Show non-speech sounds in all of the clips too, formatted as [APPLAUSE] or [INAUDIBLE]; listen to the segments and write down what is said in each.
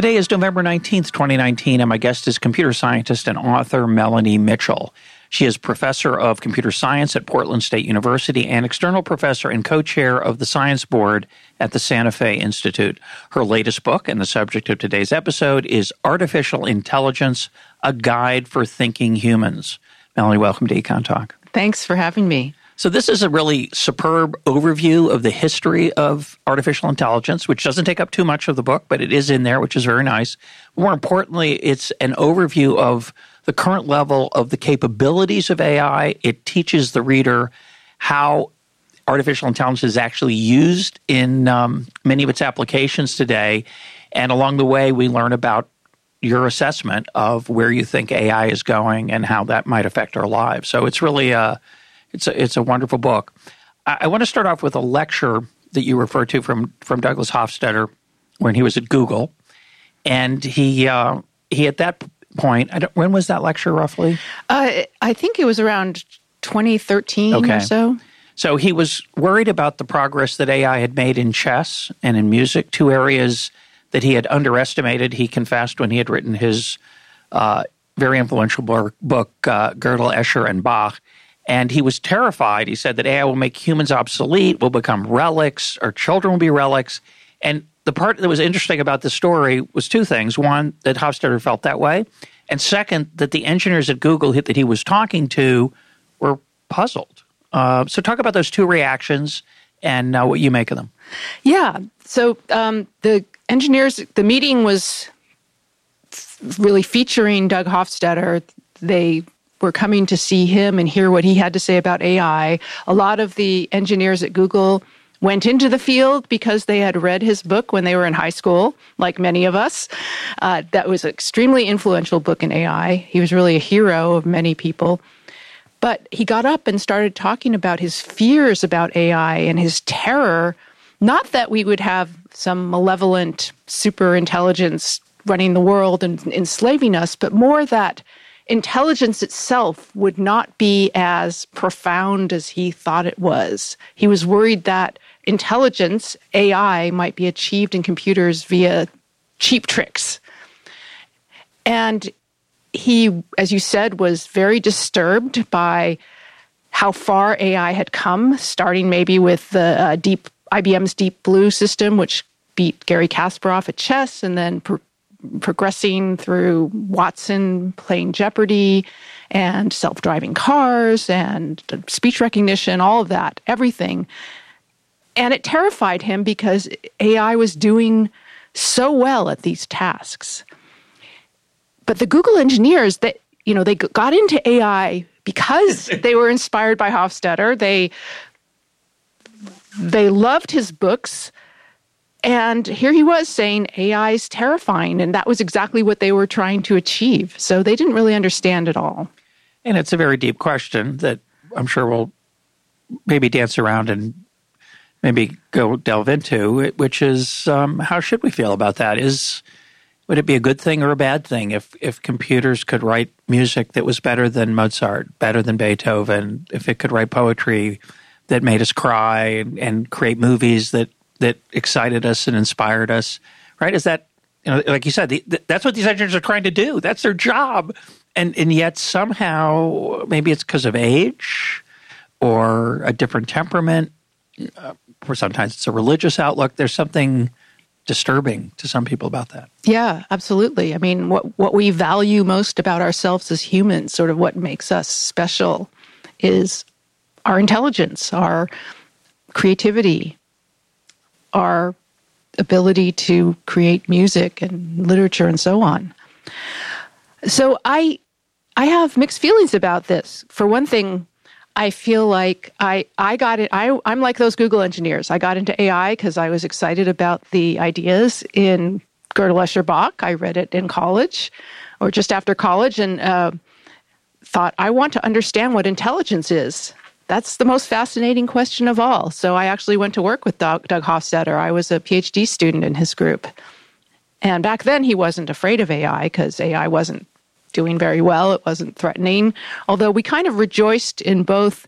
Today is November 19th, 2019, and my guest is computer scientist and author Melanie Mitchell. She is professor of computer science at Portland State University and external professor and co chair of the science board at the Santa Fe Institute. Her latest book and the subject of today's episode is Artificial Intelligence A Guide for Thinking Humans. Melanie, welcome to Econ Talk. Thanks for having me. So, this is a really superb overview of the history of artificial intelligence, which doesn't take up too much of the book, but it is in there, which is very nice. More importantly, it's an overview of the current level of the capabilities of AI. It teaches the reader how artificial intelligence is actually used in um, many of its applications today. And along the way, we learn about your assessment of where you think AI is going and how that might affect our lives. So, it's really a it's a, it's a wonderful book. I, I want to start off with a lecture that you referred to from from Douglas Hofstadter when he was at Google, and he uh, he at that point. when was that lecture roughly? Uh, I think it was around 2013 okay. or so. So he was worried about the progress that AI had made in chess and in music, two areas that he had underestimated. He confessed when he had written his uh, very influential book, uh, Gödel, Escher, and Bach. And he was terrified. He said that AI will make humans obsolete, will become relics, our children will be relics. And the part that was interesting about the story was two things. One, that Hofstadter felt that way. And second, that the engineers at Google that he was talking to were puzzled. Uh, so, talk about those two reactions and uh, what you make of them. Yeah. So, um, the engineers, the meeting was really featuring Doug Hofstadter. They were coming to see him and hear what he had to say about AI. A lot of the engineers at Google went into the field because they had read his book when they were in high school, like many of us. Uh, that was an extremely influential book in AI. He was really a hero of many people. But he got up and started talking about his fears about AI and his terror. Not that we would have some malevolent super intelligence running the world and enslaving us, but more that intelligence itself would not be as profound as he thought it was. He was worried that intelligence, AI, might be achieved in computers via cheap tricks. And he, as you said, was very disturbed by how far AI had come, starting maybe with the uh, deep IBM's Deep Blue system, which beat Garry Kasparov at chess, and then progressing through Watson playing Jeopardy and self driving cars and speech recognition, all of that, everything. And it terrified him because AI was doing so well at these tasks. But the Google engineers that you know they got into AI because [LAUGHS] they were inspired by Hofstadter. They they loved his books. And here he was saying AI is terrifying. And that was exactly what they were trying to achieve. So they didn't really understand it all. And it's a very deep question that I'm sure we'll maybe dance around and maybe go delve into, which is um, how should we feel about that? Is would it be a good thing or a bad thing if if computers could write music that was better than Mozart, better than Beethoven, if it could write poetry that made us cry and, and create movies that that excited us and inspired us, right? Is that, you know, like you said, the, the, that's what these engineers are trying to do. That's their job. And, and yet somehow, maybe it's because of age or a different temperament, uh, or sometimes it's a religious outlook. There's something disturbing to some people about that. Yeah, absolutely. I mean, what what we value most about ourselves as humans, sort of what makes us special, is our intelligence, our creativity, our ability to create music and literature and so on. So I I have mixed feelings about this. For one thing, I feel like I I got it. I I'm like those Google engineers. I got into AI because I was excited about the ideas in Gödel Escher Bach. I read it in college or just after college and uh, thought, I want to understand what intelligence is. That's the most fascinating question of all. So I actually went to work with Doug, Doug Hofstadter. I was a PhD student in his group. And back then, he wasn't afraid of AI because AI wasn't doing very well. It wasn't threatening. Although we kind of rejoiced in both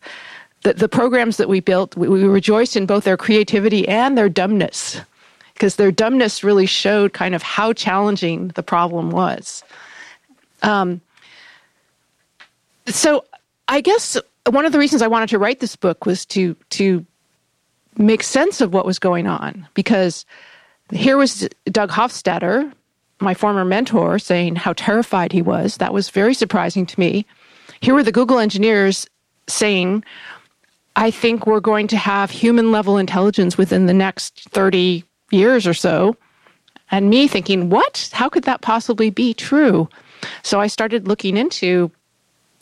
the, the programs that we built, we, we rejoiced in both their creativity and their dumbness because their dumbness really showed kind of how challenging the problem was. Um, so I guess one of the reasons I wanted to write this book was to to make sense of what was going on because here was Doug Hofstadter, my former mentor, saying how terrified he was. That was very surprising to me. Here were the Google engineers saying, I think we're going to have human level intelligence within the next 30 years or so. And me thinking, what? How could that possibly be true? So I started looking into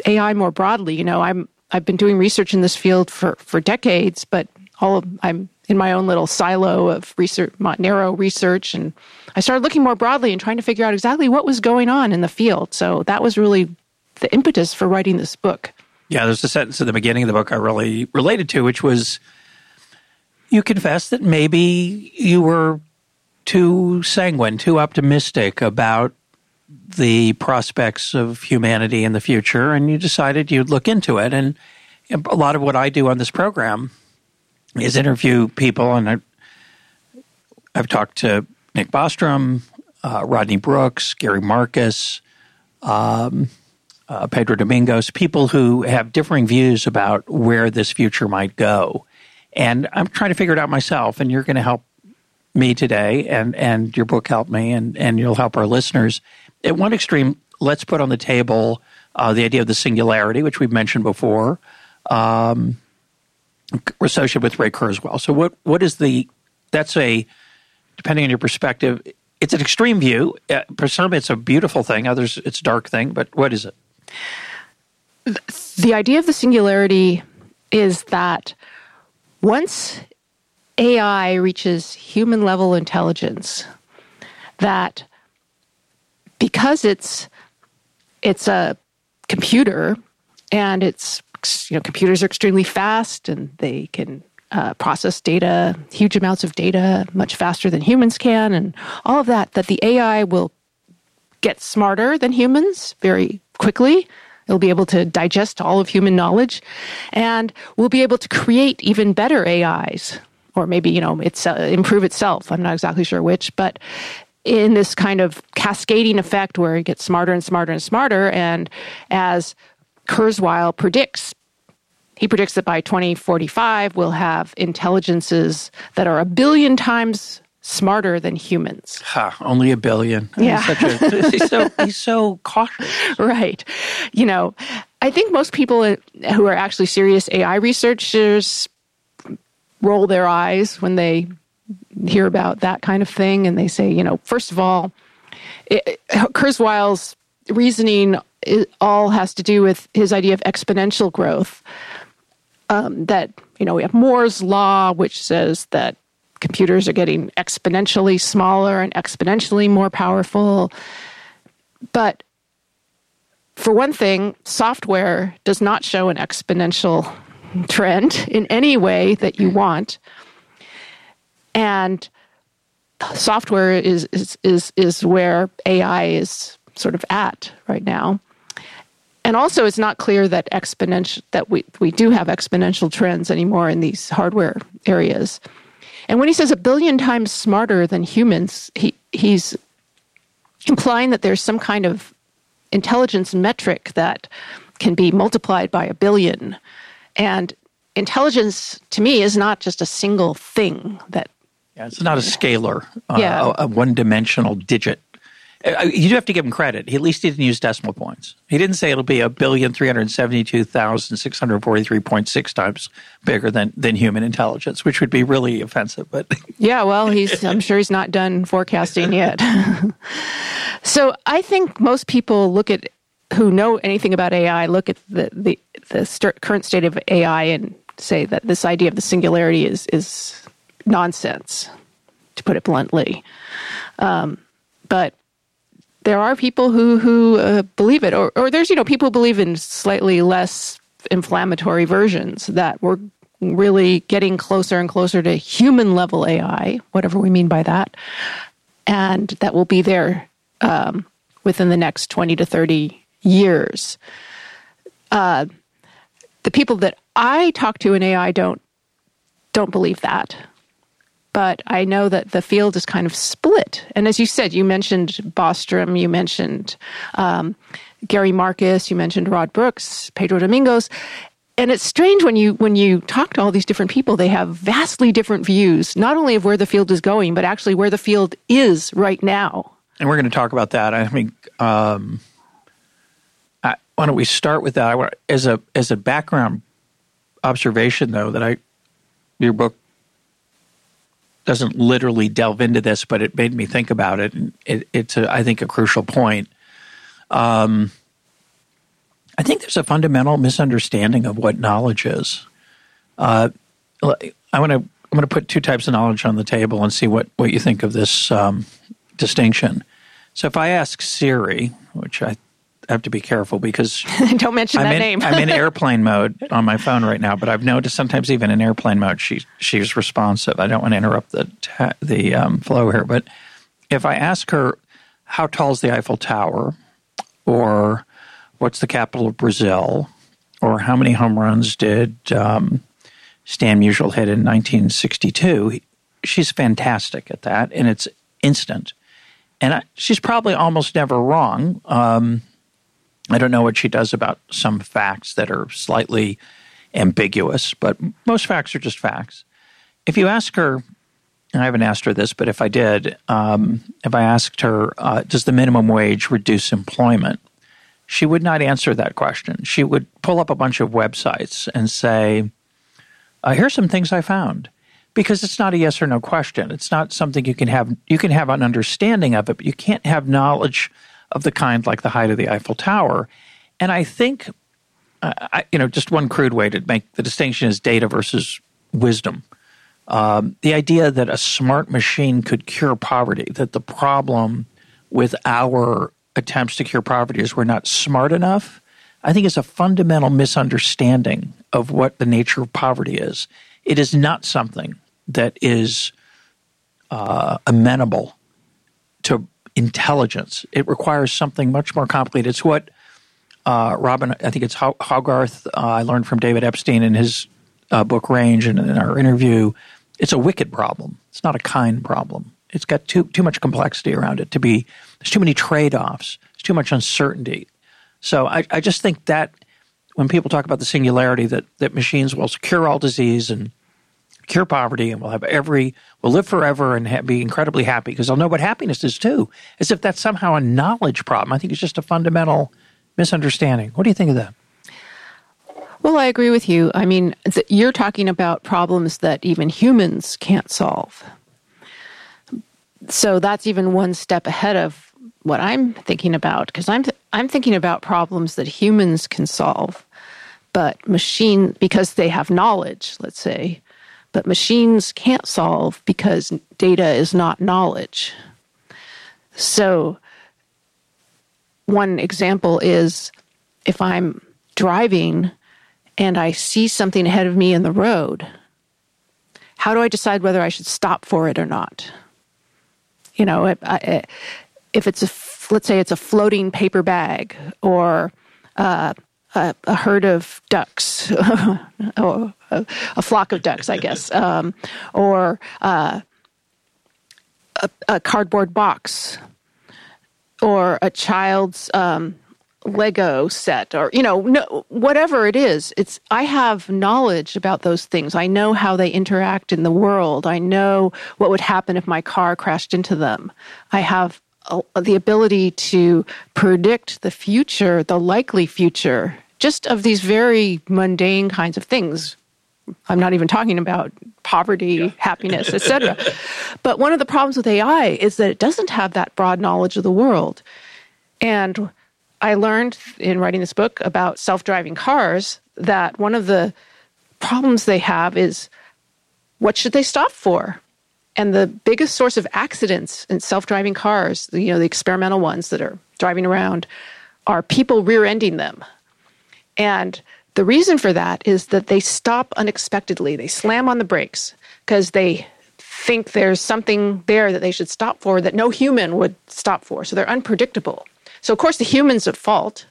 AI more broadly. You know, I'm I've been doing research in this field for, for decades, but all of, I'm in my own little silo of research, narrow research, and I started looking more broadly and trying to figure out exactly what was going on in the field. So that was really the impetus for writing this book. Yeah, there's a sentence at the beginning of the book I really related to, which was you confess that maybe you were too sanguine, too optimistic about the prospects of humanity in the future, and you decided you'd look into it. And a lot of what I do on this program is interview people, and I, have talked to Nick Bostrom, uh, Rodney Brooks, Gary Marcus, um, uh, Pedro Domingos, people who have differing views about where this future might go. And I'm trying to figure it out myself, and you're going to help me today, and, and your book helped me, and, and you'll help our listeners. At one extreme, let's put on the table uh, the idea of the singularity, which we've mentioned before, um, associated with Ray Kurzweil. So, what what is the? That's a depending on your perspective. It's an extreme view. Uh, for some, it's a beautiful thing. Others, it's a dark thing. But what is it? The idea of the singularity is that once AI reaches human level intelligence, that because it's it's a computer and it's you know computers are extremely fast and they can uh, process data huge amounts of data much faster than humans can and all of that that the ai will get smarter than humans very quickly. It'll be able to digest all of human knowledge and we'll be able to create even better ais or maybe you know it's uh, improve itself. I'm not exactly sure which but in this kind of cascading effect where it gets smarter and smarter and smarter. And as Kurzweil predicts, he predicts that by 2045, we'll have intelligences that are a billion times smarter than humans. Ha, only a billion. Yeah. He's, a, he's, so, he's so cautious. [LAUGHS] Right. You know, I think most people who are actually serious AI researchers roll their eyes when they hear about that kind of thing, and they say, you know, first of all, it, Kurzweil's reasoning all has to do with his idea of exponential growth. Um, that you know we have Moore's law, which says that computers are getting exponentially smaller and exponentially more powerful. But for one thing, software does not show an exponential trend in any way that you want and software is is is is where AI is sort of at right now. And also, it's not clear that exponential that we we do have exponential trends anymore in these hardware areas. And when he says a billion times smarter than humans, he he's implying that there's some kind of intelligence metric that can be multiplied by a billion. And intelligence to me is not just a single thing that yeah, it's not a scalar, uh, yeah. a, a one dimensional digit. Uh, you do have to give him credit. He, at least he didn't use decimal points. He didn't say it'll be a billion three hundred seventy two thousand six hundred forty three point six times bigger than than human intelligence, which would be really offensive. But [LAUGHS] yeah, well, he's I'm sure he's not done forecasting yet. [LAUGHS] so I think most people look at who know anything about AI look at the the, the st- current state of AI and say that this idea of the singularity is is nonsense, to put it bluntly. Um, but there are people who who uh, believe it, or or there's you know people who believe in slightly less inflammatory versions that we're really getting closer and closer to human level AI, whatever we mean by that, and that will be there um, within the next twenty to thirty years. Uh, the people that I talk to in AI don't don't believe that but I know that the field is kind of split. And as you said, you mentioned Bostrom, you mentioned um, Gary Marcus, you mentioned Rod Brooks, Pedro Domingos. And it's strange when you when you talk to all these different people, they have vastly different views, not only of where the field is going, but actually where the field is right now. And we're going to talk about that. I mean, um, I, why don't we start with that? I, as a as a background observation, though, that I your book doesn't literally delve into this, but it made me think about it. It, it's, a, I think, a crucial point. Um, I think there's a fundamental misunderstanding of what knowledge is. Uh, I want to I'm going to put two types of knowledge on the table and see what, what you think of this um, distinction. So if I ask Siri, which I have to be careful because [LAUGHS] don't mention I'm that in, name. I'm in [LAUGHS] airplane mode on my phone right now, but I've noticed sometimes even in airplane mode she she's responsive. I don't want to interrupt the ta- the um, flow here, but if I ask her how tall is the Eiffel Tower, or what's the capital of Brazil, or how many home runs did um, Stan Musial hit in 1962, she's fantastic at that, and it's instant. And I, she's probably almost never wrong. Um, I don't know what she does about some facts that are slightly ambiguous, but most facts are just facts. If you ask her, I haven't asked her this, but if I did, um, if I asked her, uh, does the minimum wage reduce employment? She would not answer that question. She would pull up a bunch of websites and say, uh, here's some things I found. Because it's not a yes or no question. It's not something you can have. You can have an understanding of it, but you can't have knowledge of the kind like the height of the Eiffel Tower. And I think, uh, I, you know, just one crude way to make the distinction is data versus wisdom. Um, the idea that a smart machine could cure poverty, that the problem with our attempts to cure poverty is we're not smart enough, I think is a fundamental misunderstanding of what the nature of poverty is. It is not something that is uh, amenable to intelligence. It requires something much more complicated. It's what uh, Robin, I think it's Hogarth, uh, I learned from David Epstein in his uh, book Range and in our interview. It's a wicked problem. It's not a kind problem. It's got too too much complexity around it to be. There's too many trade offs. There's too much uncertainty. So I, I just think that when people talk about the singularity, that that machines will cure all disease and cure poverty and we'll have every we'll live forever and ha- be incredibly happy because they'll know what happiness is too. As if that's somehow a knowledge problem. I think it's just a fundamental misunderstanding. What do you think of that? Well i agree with you. I mean th- you're talking about problems that even humans can't solve. So that's even one step ahead of what i'm thinking about because i'm th- i'm thinking about problems that humans can solve but machine because they have knowledge let's say but machines can't solve because data is not knowledge. So, one example is if I'm driving and I see something ahead of me in the road, how do I decide whether I should stop for it or not? You know, if it's a, let's say it's a floating paper bag or uh, a, a herd of ducks, [LAUGHS] or a, a, flock of ducks, I guess, [LAUGHS] um, or uh, a, a, cardboard box, or a child's um, Lego set, or you know, no, whatever it is. It's I have knowledge about those things. I know how they interact in the world. I know what would happen if my car crashed into them. I have Uh, the ability to predict the future, the likely future, just of these very mundane kinds of things. I'm not even talking about poverty, yeah. happiness, [LAUGHS] etc. but one of the problems with AI is that it doesn't have that broad knowledge of the world. And I learned in writing this book about self-driving cars that one of the problems they have is what should they stop for? And the biggest source of accidents in self-driving cars, you know, the experimental ones that are driving around, are people rear-ending them. And the reason for that is that they stop unexpectedly. They slam on the brakes because they think there's something there that they should stop for that no human would stop for. So they're unpredictable. So of course the human's at fault.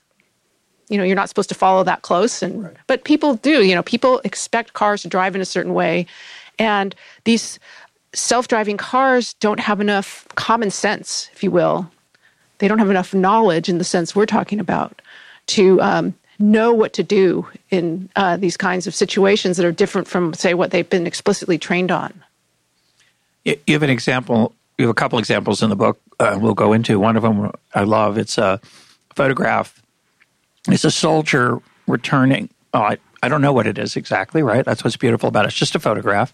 You know, you're not supposed to follow that close and right. but people do, you know, people expect cars to drive in a certain way and these self-driving cars don't have enough common sense, if you will. They don't have enough knowledge in the sense we're talking about to um, know what to do in uh, these kinds of situations that are different from, say, what they've been explicitly trained on. You have an example. You have a couple examples in the book. Uh, we'll go into one of them. I love. It's a photograph. It's a soldier returning. Oh, I, I don't know what it is exactly. Right. That's what's beautiful about it. It's just a photograph.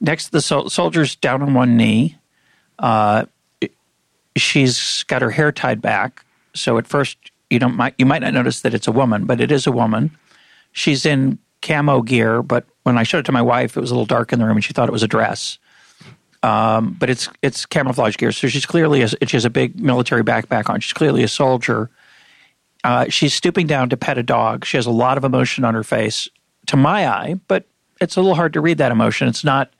Next to the sol- soldier's down on one knee. Uh, she's got her hair tied back. So at first you don't might you might not notice that it's a woman, but it is a woman. She's in camo gear, but when I showed it to my wife, it was a little dark in the room, and she thought it was a dress. Um, but it's it's camouflage gear, so she's clearly a, she has a big military backpack on. She's clearly a soldier. Uh, she's stooping down to pet a dog. She has a lot of emotion on her face, to my eye, but it's a little hard to read that emotion. It's not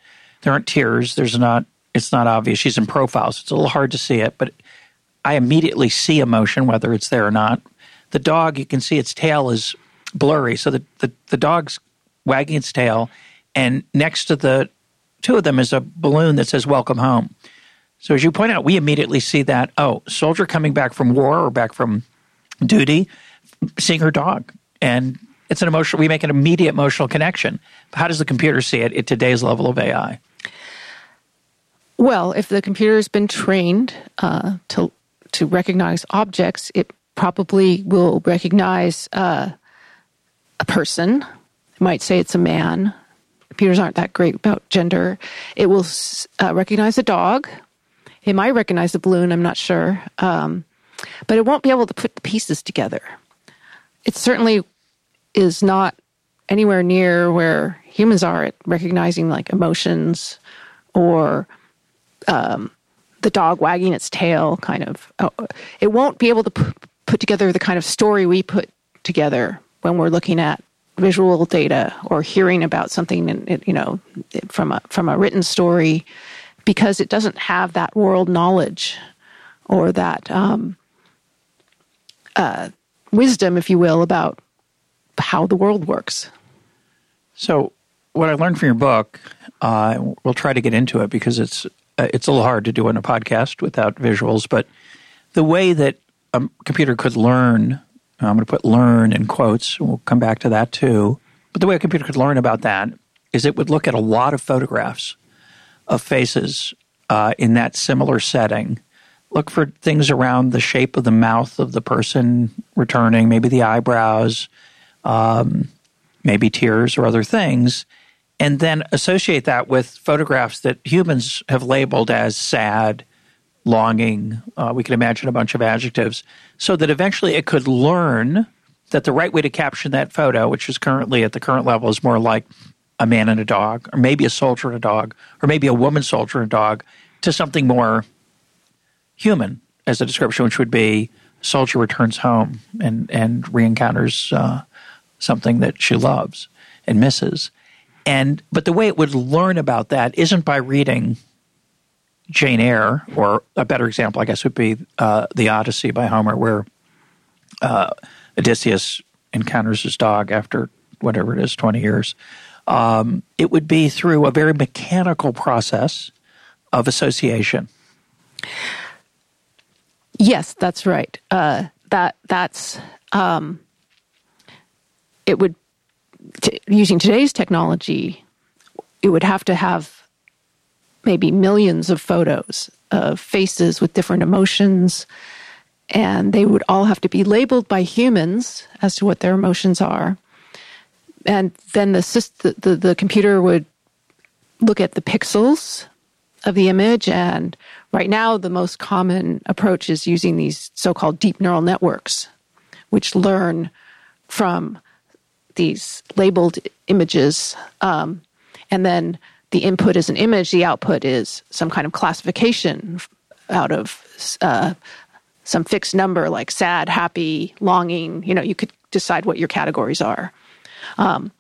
there aren't tears. There's not. It's not obvious. She's in profile, so it's a little hard to see it, but I immediately see emotion, whether it's there or not. The dog, you can see its tail is blurry. So the, the, the dog's wagging its tail, and next to the two of them is a balloon that says welcome home. So as you point out, we immediately see that, oh, soldier coming back from war or back from duty, seeing her dog. And it's an emotional, we make an immediate emotional connection. How does the computer see it at today's level of AI? Well, if the computer has been trained uh, to to recognize objects, it probably will recognize uh, a person. It might say it's a man. Computers aren't that great about gender. It will uh, recognize a dog. It might recognize a balloon. I'm not sure, um, but it won't be able to put the pieces together. It certainly is not anywhere near where humans are at recognizing like emotions or um, the dog wagging its tail kind of oh, it won't be able to p- put together the kind of story we put together when we're looking at visual data or hearing about something in, you know from a from a written story because it doesn't have that world knowledge or that um, uh, wisdom, if you will, about how the world works. So, what I learned from your book, uh, we'll try to get into it because it's uh, it's a little hard to do on a podcast without visuals, but the way that a computer could learn, I'm going to put learn in quotes, we'll come back to that too, but the way a computer could learn about that is it would look at a lot of photographs of faces uh, in that similar setting. Look for things around the shape of the mouth of the person returning, maybe the eyebrows, um, maybe tears or other things, and then associate that with photographs that humans have labeled as sad, longing. Uh, we can imagine a bunch of adjectives, so that eventually it could learn that the right way to caption that photo, which is currently at the current level, is more like a man and a dog, or maybe a soldier and a dog, or maybe a woman soldier and a dog, to something more human as a description, which would be soldier returns home and and re-encounters uh, something that she loves and misses. And but the way it would learn about that isn't by reading Jane Eyre, or a better example, I guess, would be uh, the Odyssey by Homer, where uh, Odysseus encounters his dog after whatever it is, twenty years. Um, it would be through a very mechanical process of association. Yes, that's right. Uh, that that's um, it would t- using today's technology, it would have to have maybe millions of photos of faces with different emotions, and they would all have to be labeled by humans as to what their emotions are. And then the, the, the, the computer would look at the pixels of the image. And right now, the most common approach is using these so called deep neural networks, which learn from these labeled images, um, and then the input is an image, the output is some kind of classification out of uh, some fixed number like sad, happy, longing. You know, you could decide what your categories are. Um,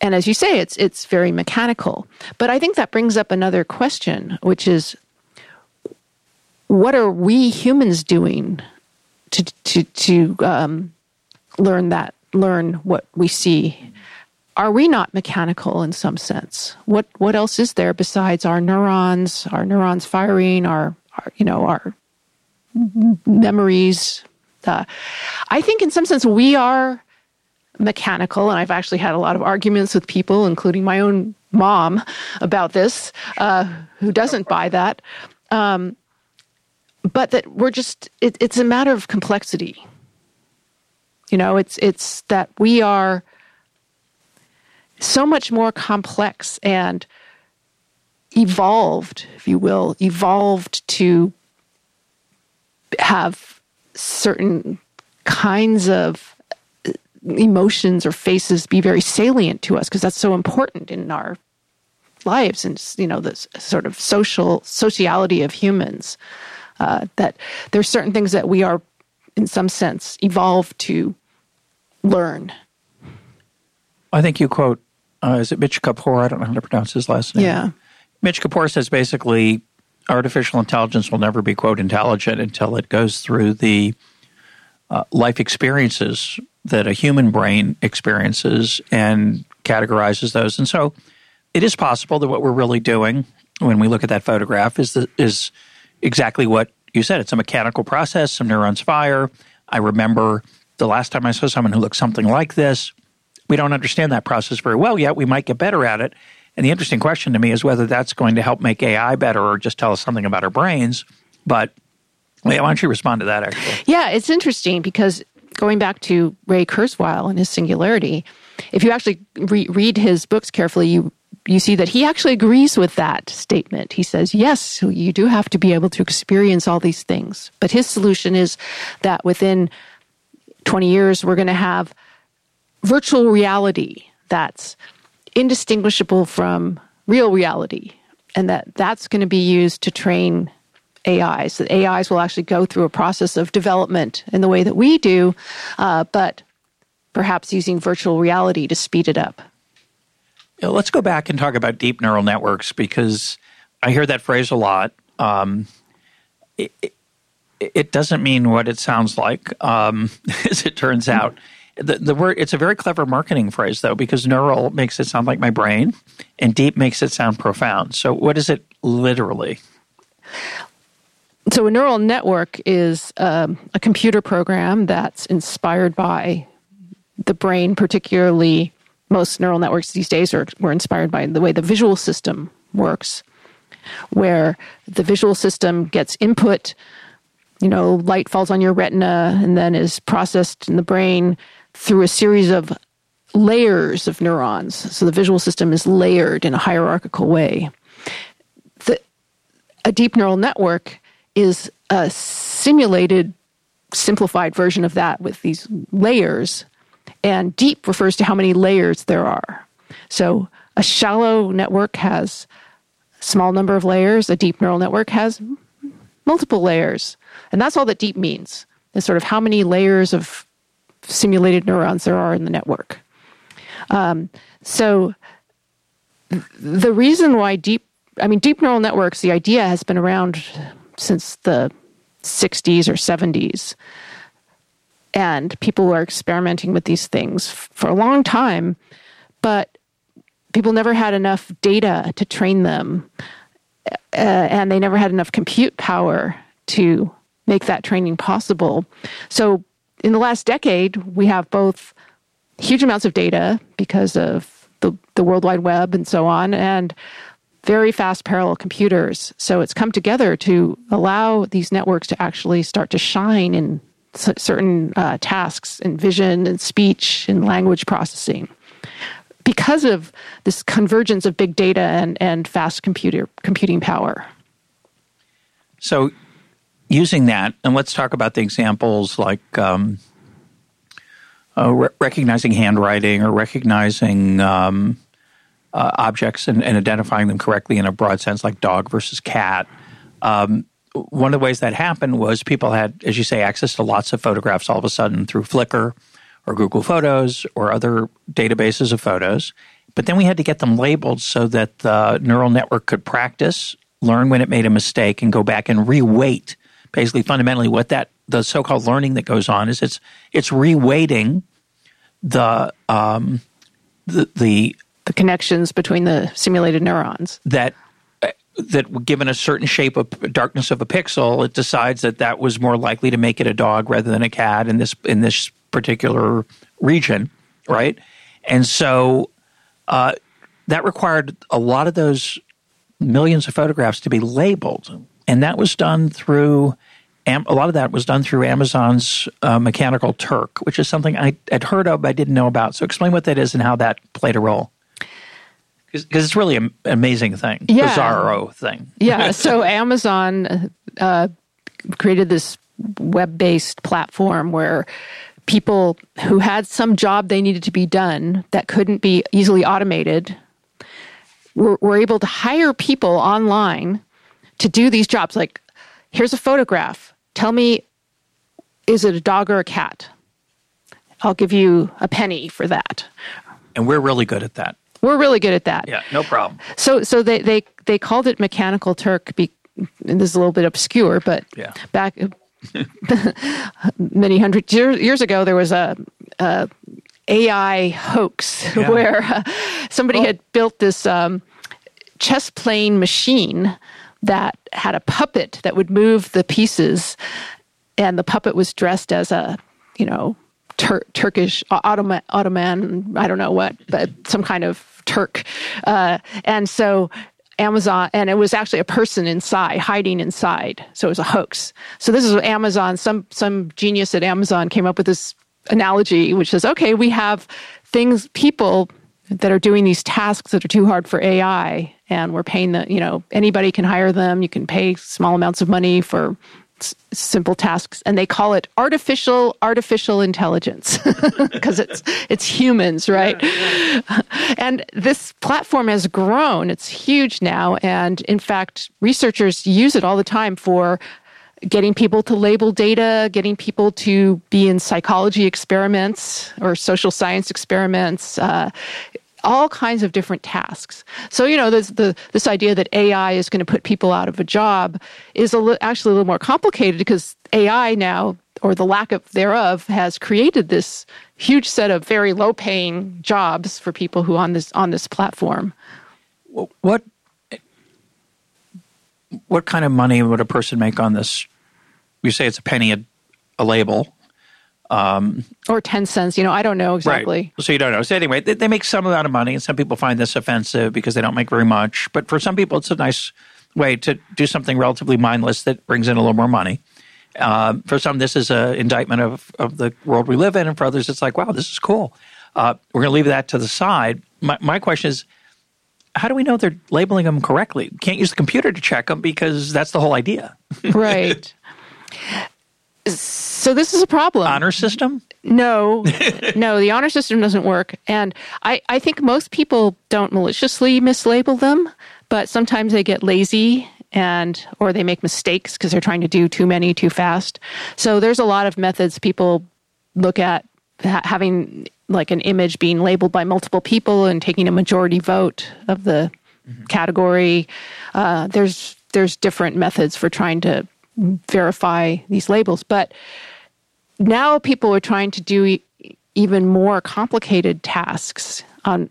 and as you say, it's it's very mechanical. But I think that brings up another question, which is, what are we humans doing to to to um, learn that learn what we see? Are we not mechanical in some sense? What what else is there besides our neurons, our neurons firing, our, our you know our memories? Uh, I think in some sense we are mechanical, and I've actually had a lot of arguments with people, including my own mom, about this, uh, who doesn't buy that. Um, but that we're just, it, it's a matter of complexity. You know, it's it's that we are so much more complex and evolved, if you will, evolved to have certain kinds of emotions or faces be very salient to us because that's so important in our lives and you know this sort of social sociality of humans uh, that there's certain things that we are in some sense evolved to learn i think you quote uh, is it mitch Kapor? i don't know how to pronounce his last name yeah mitch Kapor says basically artificial intelligence will never be quote intelligent until it goes through the uh, life experiences that a human brain experiences and categorizes those. And so it is possible that what we're really doing when we look at that photograph is the, is exactly what you said. It's a mechanical process. Some neurons fire. I remember the last time I saw someone who looked something like this. We don't understand that process very well yet. We might get better at it. And the interesting question to me is whether that's going to help make AI better or just tell us something about our brains. But why don't you respond to that, actually? Yeah, it's interesting because going back to Ray Kurzweil and his singularity, if you actually re- read his books carefully, you you see that he actually agrees with that statement. He says, yes, you do have to be able to experience all these things. But his solution is that within 20 years, we're going to have virtual reality that's indistinguishable from real reality. And that that's going to be used to train AIs. That AIs will actually go through a process of development in the way that we do, uh, but perhaps using virtual reality to speed it up. Let's go back and talk about deep neural networks because I hear that phrase a lot. Um, it, it, it, doesn't mean what it sounds like, um, [LAUGHS] as it turns out. The, the word it's a very clever marketing phrase though because neural makes it sound like my brain and deep makes it sound profound. So what is it literally? So a neural network is um, a computer program that's inspired by the brain, particularly most neural networks these days are were inspired by the way the visual system works, where the visual system gets input, you know, light falls on your retina and then is processed in the brain through a series of layers of neurons. So the visual system is layered in a hierarchical way. The, a deep neural network is a simulated, simplified version of that with these layers. And deep refers to how many layers there are. So a shallow network has a small number of layers, a deep neural network has multiple layers. And that's all that deep means, is sort of how many layers of simulated neurons there are in the network. Um, so the reason why deep, I mean, deep neural networks, the idea has been around since the 60s or 70s. And people were experimenting with these things for a long time, but people never had enough data to train them. Uh, and they never had enough compute power to make that training possible. So, in the last decade, we have both huge amounts of data because of the, the World Wide Web and so on, and very fast parallel computers. So it's come together to allow these networks to actually start to shine in certain uh, tasks in vision and speech and language processing because of this convergence of big data and, and fast computer computing power. So, using that, and let's talk about the examples like um, uh, re- recognizing handwriting or recognizing um, uh, objects and, and, identifying them correctly in a broad sense, like dog versus cat. Um, one of the ways that happened was people had, as you say, access to lots of photographs all of a sudden through Flickr or Google Photos or other databases of photos. But then we had to get them labeled so that the neural network could practice, learn when it made a mistake, and go back and reweight. Basically, fundamentally, what that the so-called learning that goes on is it's it's reweighting the um, the, the the connections between the simulated neurons that that given a certain shape of darkness of a pixel, it decides that that was more likely to make it a dog rather than a cat in this in this particular region, right? And so uh, that required a lot of those millions of photographs to be labeled, and that was done through. A lot of that was done through Amazon's uh, Mechanical Turk, which is something I had heard of but I didn't know about. So, explain what that is and how that played a role because it's really an amazing thing, yeah. bizarro thing. yeah. [LAUGHS] So Amazon uh, created this web-based platform where people who had some job they needed to be done that couldn't be easily automated were, were able to hire people online to do these jobs. Like, here's a photograph. Tell me, is it a dog or a cat? I'll give you a penny for that. And we're really good at that. We're really good at that. Yeah, no problem. So so they they they called it mechanical Turk. Be, this is a little bit obscure, but yeah. back [LAUGHS] many hundred years, years ago, there was a, a AI hoax yeah. [LAUGHS] where uh, somebody had built this um, chess playing machine that had a puppet that would move the pieces, and the puppet was dressed as a you know Tur- Turkish Ottoman, Ottoman, I don't know what, but some kind of Turk. Uh, and so Amazon, and it was actually a person inside, hiding inside. So it was a hoax. So this is Amazon. Some some genius at Amazon came up with this analogy, which says, okay, we have things, people that are doing these tasks that are too hard for AI, and we're paying the, you know, anybody can hire them. You can pay small amounts of money for simple tasks. And they call it artificial artificial intelligence [LAUGHS] because it's it's humans right? Yeah, yeah. and this platform has grown. It's huge now. And in fact researchers use it all the time for getting people to label data getting people to be in psychology experiments or social science experiments uh, all kinds of different tasks. So, you know, this, the, this idea that AI is going to put people out of a job is a li- actually a little more complicated because AI now, or the lack of thereof, has created this huge set of very low paying jobs for people who on this on this platform. What what kind of money would a person make on this? You say it's a penny a, a label. Um, or 10 cents, you know, I don't know exactly. Right. So you don't know. So anyway, they, they, make some amount of money, and some people find this offensive because they don't make very much. But for some people, it's a nice way to do something relatively mindless that brings in a little more money. Uh, for some, this is an indictment of, of the world we live in, and for others, it's like, wow, this is cool. Uh, we're going to leave that to the side. My, my question is, how do we know they're labeling them correctly? Can't use the computer to check them because that's the whole idea. right. [LAUGHS] So this is a problem. Honor system? No, [LAUGHS] no, the honor system doesn't work. And I, I think most people don't maliciously mislabel them, but sometimes they get lazy and or they make mistakes because they're trying to do too many too fast. So there's a lot of methods people look at ha- having like an image being labeled by multiple people and taking a majority vote of the mm-hmm. category. Uh, there's there's different methods for trying to verify these labels. But now people are trying to do even more complicated tasks on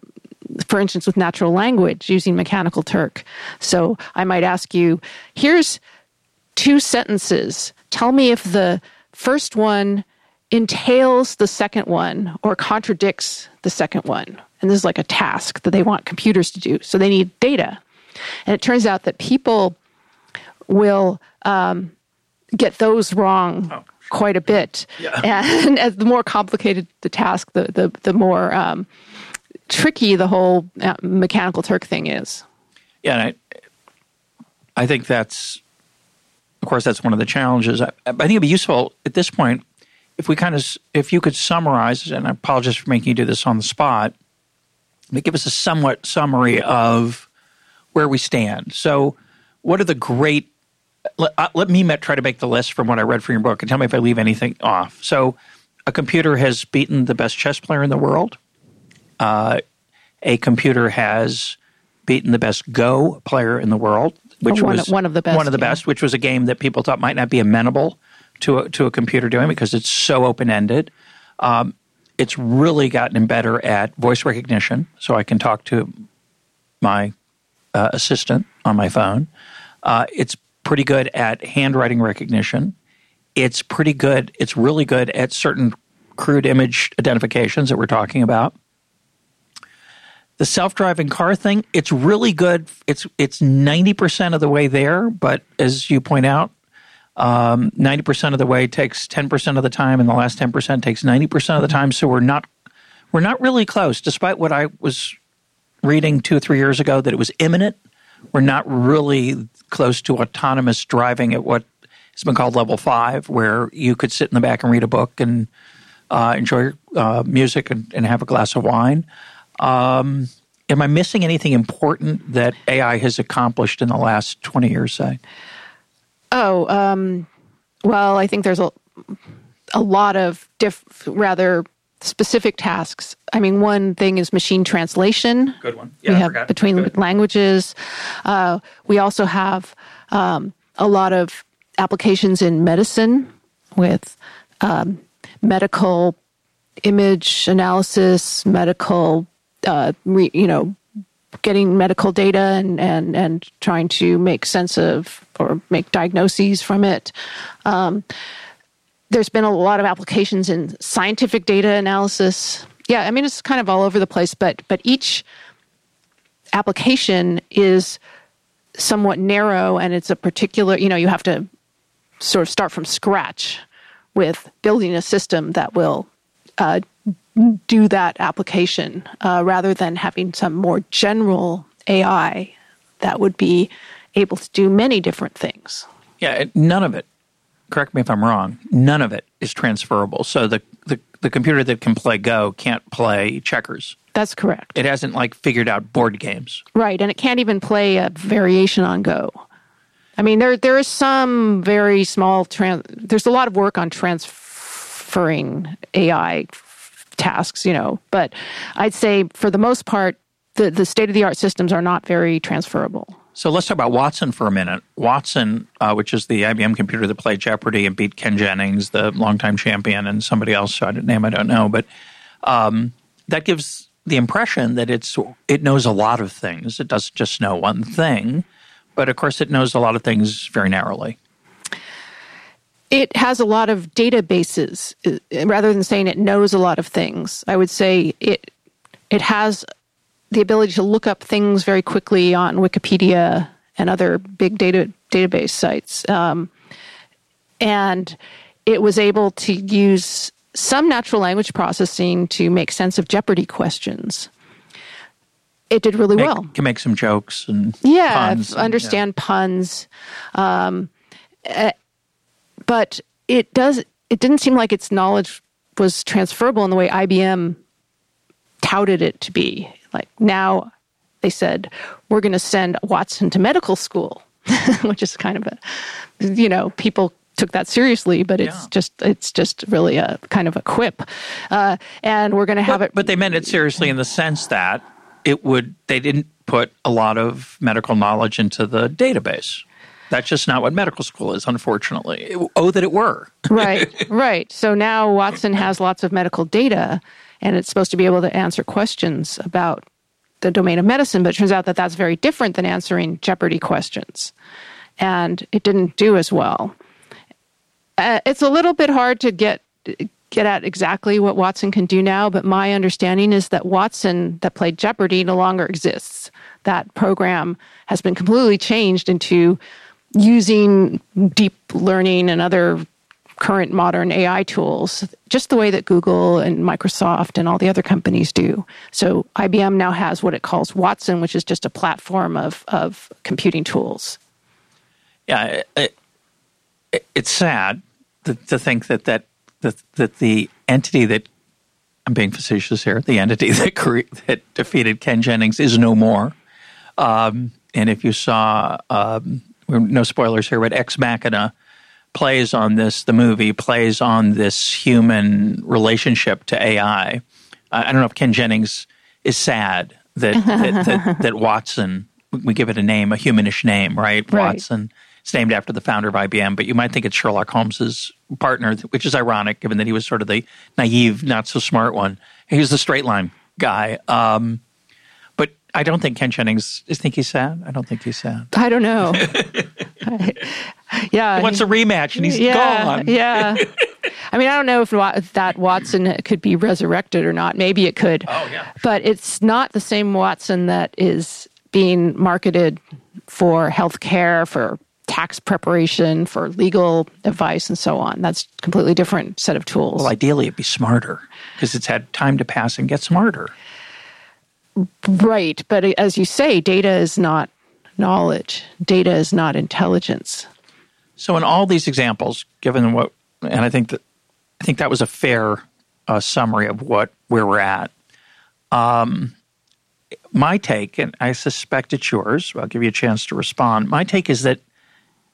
for instance with natural language using mechanical turk. So i might ask you here's two sentences. Tell me if the first one entails the second one or contradicts the second one. And this is like a task that they want computers to do. So they need data. And it turns out that people will um, get those wrong oh, quite a bit. Yeah. [LAUGHS] And as the more complicated the task, the the, the more um, tricky the whole uh, mechanical Turk thing is. Yeah, I, I think that's, of course, that's one of the challenges. I, I think it'd be useful at this point if we kind of if you could summarize, and I apologize for making you do this on the spot, but give us a somewhat summary of where we stand. So, what are the great? Let, uh, let me try to make the list from what I read from your book, and tell me if I leave anything off. So, a computer has beaten the best chess player in the world. Uh, a computer has beaten the best Go player in the world, which one, was one of the best. One of the yeah. best, which was a game that people thought might not be amenable to a, to a computer doing because it's so open ended. Um, it's really gotten better at voice recognition, so I can talk to my uh, assistant on my phone. Uh, it's pretty good at handwriting recognition. It's pretty good. It's really good at certain crude image identifications that we're talking about. The self-driving car thing, it's really good. It's it's ninety percent of the way there, but as you point out, um, ninety percent of the way takes ten percent of the time, and the last ten percent takes ninety percent of the time. So we're not we're not really close, despite what I was reading two or three years ago that it was imminent. We're not really close to autonomous driving at what has been called level five, where you could sit in the back and read a book and uh, enjoy uh, music and, and, have a glass of wine. Um, am I missing anything important that AI has accomplished in the last 20 years, say? Oh, um, well, I think there's a, a lot of diff, rather specific tasks. I mean, one thing is machine translation. Good one. Yeah, we have between Good. languages. Uh, we also have um, a lot of applications in medicine with um, medical image analysis, medical, uh, re, you know, getting medical data and, and, and trying to make sense of or make diagnoses from it. Um, there's been a lot of applications in scientific data analysis. Yeah, I mean it's kind of all over the place, but but each application is somewhat narrow and it's a particular, you know, you have to sort of start from scratch with building a system that will uh, do that application uh, rather than having some more general AI that would be able to do many different things. Yeah, none of it correct me if I'm wrong, none of it is transferable. So the, the, the computer that can play Go can't play checkers. That's correct. It hasn't like figured out board games. Right, and it can't even play a variation on Go. I mean, there there is some very small trans. There's a lot of work on transferring AI tasks, you know, but I'd say for the most part, the the state of the art systems are not very transferable. So let's talk about Watson for a minute. Watson, uh, which is the IBM computer that played Jeopardy and beat Ken Jennings, the longtime champion, and somebody else, so I didn't name I don't know, but um, that gives the impression that it's it knows a lot of things. It doesn't just know one thing, but of course, it knows a lot of things very narrowly. It has a lot of databases. Uh, rather than saying it knows a lot of things, I would say it it has the ability to look up things very quickly on Wikipedia and other big data database sites. Um, and it was able to use some natural language processing to make sense of Jeopardy questions. It did really make, well. Can make some jokes and yeah, puns understand and, yeah. puns. Um, uh, but it does. It didn't seem like its knowledge was transferable in the way IBM touted it to be. Like now, they said, we're going to send Watson to medical school, [LAUGHS] which is kind of a, you know, people took that seriously, but it's yeah. just it's just really a kind of a quip, uh, and we're going to have but, it. But they meant it seriously in the sense that it would they didn't put a lot of medical knowledge into the database. That's just not what medical school is, unfortunately. Oh, that it were. right, [LAUGHS] right. So now Watson has lots of medical data, and it's supposed to be able to answer questions about the domain of medicine, but it turns out that that's very different than answering Jeopardy questions. And it didn't do as well. Uh, it's a little bit hard to get get at exactly what Watson can do now, but my understanding is that Watson that played Jeopardy no longer exists. That program has been completely changed into using deep learning and other current modern AI tools, just the way that Google and Microsoft and all the other companies do. So IBM now has what it calls Watson, which is just a platform of, of computing tools. Yeah, it, it, it's sad to, to think that, that, that, that the entity that I'm being facetious here. The entity [LAUGHS] that cre- that defeated Ken Jennings is no more. Um, and if you saw, um, no spoilers here, but Ex Machina plays on this. The movie plays on this human relationship to AI. I don't know if Ken Jennings is sad that [LAUGHS] that, that, that, Watson. We give it a name, a humanish name, right? right? Watson. It's named after the founder of IBM, but you might think it's Sherlock Holmes's partner, which is ironic given that he was sort of the naive, not so smart one. He was the straight line guy. Um, I don't think Ken Jennings. is think he's sad. I don't think he's sad. I don't know. [LAUGHS] yeah, he wants a rematch, and he's yeah, gone. yeah. I mean, I don't know if, if that Watson could be resurrected or not. Maybe it could. Oh yeah. But it's not the same Watson that is being marketed for health care, for tax preparation, for legal advice, and so on. That's a completely different set of tools. Well, ideally, it'd be smarter because it's had time to pass and get smarter. Right. But as you say, data is not knowledge, data is not intelligence. So, in all these examples, given what, and I think that I think that was a fair uh, summary of what where we're at. Um, my take, and I suspect it's yours. I'll give you a chance to respond. My take is that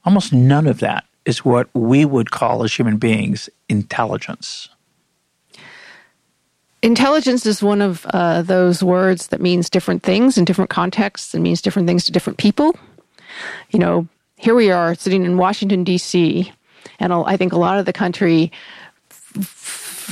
almost none of that is what we would call as human beings intelligence. Intelligence is one of uh, those words that means different things in different contexts and means different things to different people. You know, here we are sitting in Washington, D.C., and I think a lot of the country,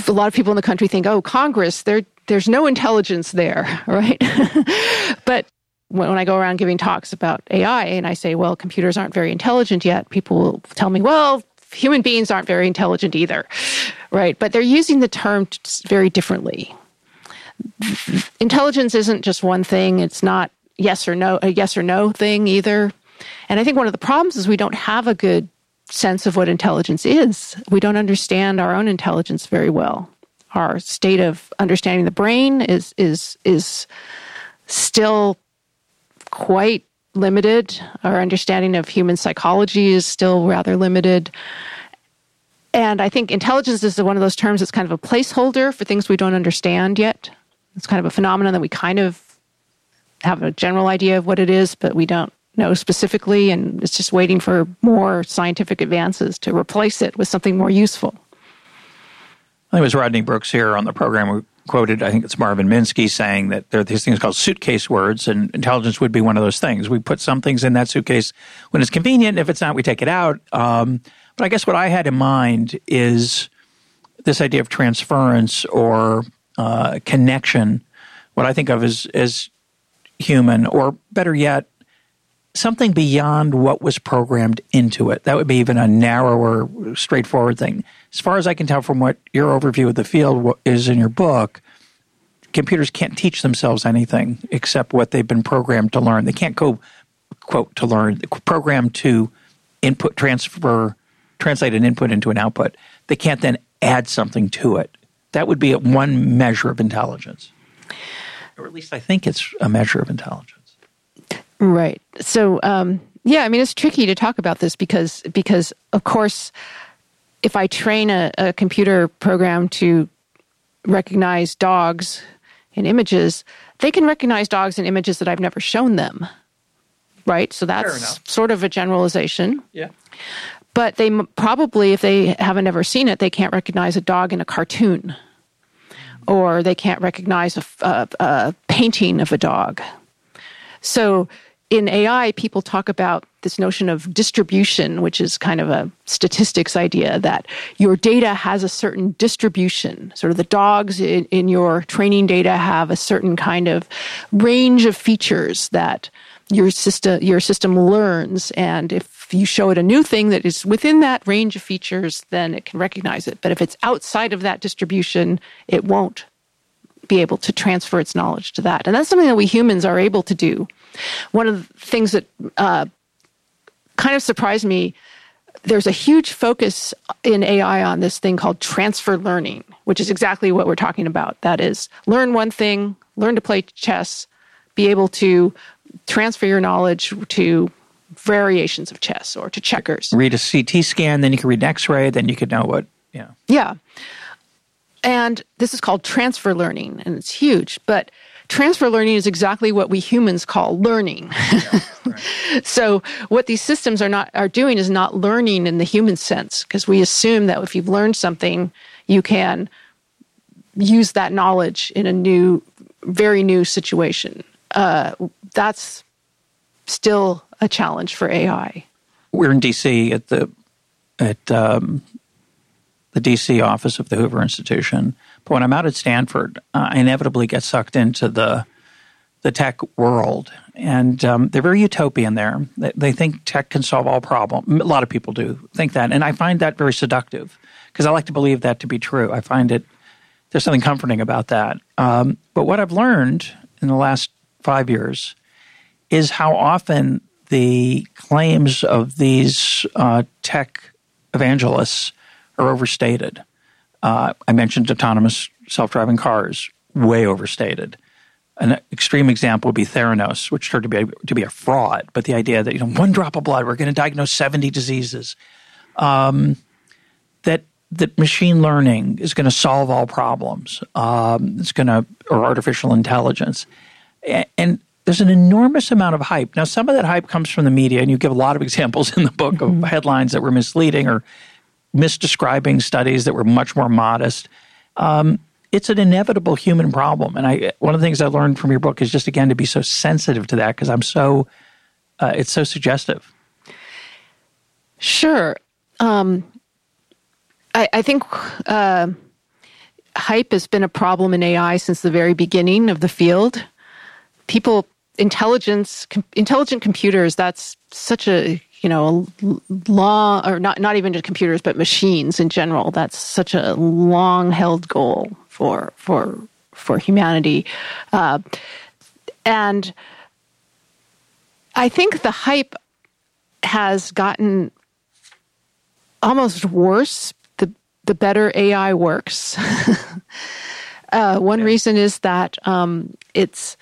a lot of people in the country think, oh, Congress, there's no intelligence there, [LAUGHS] right? [LAUGHS] but when, I go around giving talks about AI and I say, well, computers aren't very intelligent yet, people will tell me, well, human beings aren't very intelligent either, right? But they're using the term very differently. Intelligence isn't just one thing, it's not yes or no, a yes or no thing either. And I think one of the problems is we don't have a good sense of what intelligence is. We don't understand our own intelligence very well. Our state of understanding the brain is is is still quite limited. Our understanding of human psychology is still rather limited. And I think intelligence is one of those terms that's kind of a placeholder for things we don't understand yet. It's kind of a phenomenon that we kind of have a general idea of what it is, but we don't know specifically. And it's just waiting for more scientific advances to replace it with something more useful. I think it was Rodney Brooks here on the program quoted, I think it's Marvin Minsky saying that there are these things called suitcase words, and intelligence would be one of those things. We put some things in that suitcase when it's convenient. If it's not, we take it out. Um, but I guess what I had in mind is this idea of transference or uh, connection, what I think of as, as human, or better yet, something beyond what was programmed into it. That would be even a narrower, straightforward thing. As far as I can tell from what your overview of the field is in your book, computers can't teach themselves anything except what they've been programmed to learn. They can't go, quote, to learn, programmed to input, transfer, translate an input into an output. They can't then add something to it. That would be one measure of intelligence. Or at least I think it's a measure of intelligence. Right. So, um, yeah, I mean, it's tricky to talk about this because, because of course, if I train a, a computer program to recognize dogs in images, they can recognize dogs in images that I've never shown them. Right? So that's sort of a generalization. Yeah. But they probably, if they haven't ever seen it, they can't recognize a dog in a cartoon, or they can't recognize a, a, a painting of a dog. So in AI, people talk about this notion of distribution, which is kind of a statistics idea that your data has a certain distribution. Sort of the dogs in, in, your training data have a certain kind of range of features that your system your system learns, and if you show it a new thing that is within that range of features, then it can recognize it. But if it's outside of that distribution, it won't be able to transfer its knowledge to that. And that's something that we humans are able to do. One of the things that uh, kind of surprised me there's a huge focus in AI on this thing called transfer learning, which is exactly what we're talking about. That is, learn one thing, learn to play chess, be able to transfer your knowledge to variations of chess or to checkers. Read a CT scan, then you can read an X ray, then you could know what, yeah. Yeah. And this is called transfer learning, and it's huge. But transfer learning is exactly what we humans call learning. [LAUGHS] Yeah, right. [LAUGHS] so what these systems are not are doing is not learning in the human sense because we assume that if you've learned something, you can use that knowledge in a new, very new situation. Uh, that's still a challenge for AI. We're in DC at the at um, the DC office of the Hoover Institution. But when I'm out at Stanford, uh, I inevitably get sucked into the the tech world, and um, they're very utopian there. They, they, think tech can solve all problems. A lot of people do think that, and I find that very seductive because I like to believe that to be true. I find it there's something comforting about that. Um, but what I've learned in the last five years is how often the claims of these uh, tech evangelists are overstated. Uh, I mentioned autonomous self driving cars, way overstated. An extreme example would be Theranos, which turned to be, to be a fraud, but the idea that, you know, one drop of blood, we're going to diagnose 70 diseases. Um, that that machine learning is going to solve all problems. Um, it's going to, or artificial intelligence. And there's an enormous amount of hype. Now, some of that hype comes from the media, and you give a lot of [LAUGHS] examples in the book mm-hmm. of headlines that were misleading or misdescribing studies that were much more modest. Um, it's an inevitable human problem. And I, one of the things I learned from your book is just again to be so sensitive to that because I'm so, uh, it's so suggestive. Sure. Um, I, I think uh, hype has been a problem in AI since the very beginning of the field. People, intelligence, com- intelligent computers. That's such a you know law or not not even just computers, but machines in general. That's such a long held goal for for for humanity, uh, and I think the hype has gotten almost worse the better AI works. [LAUGHS] uh, one reason is that um, it's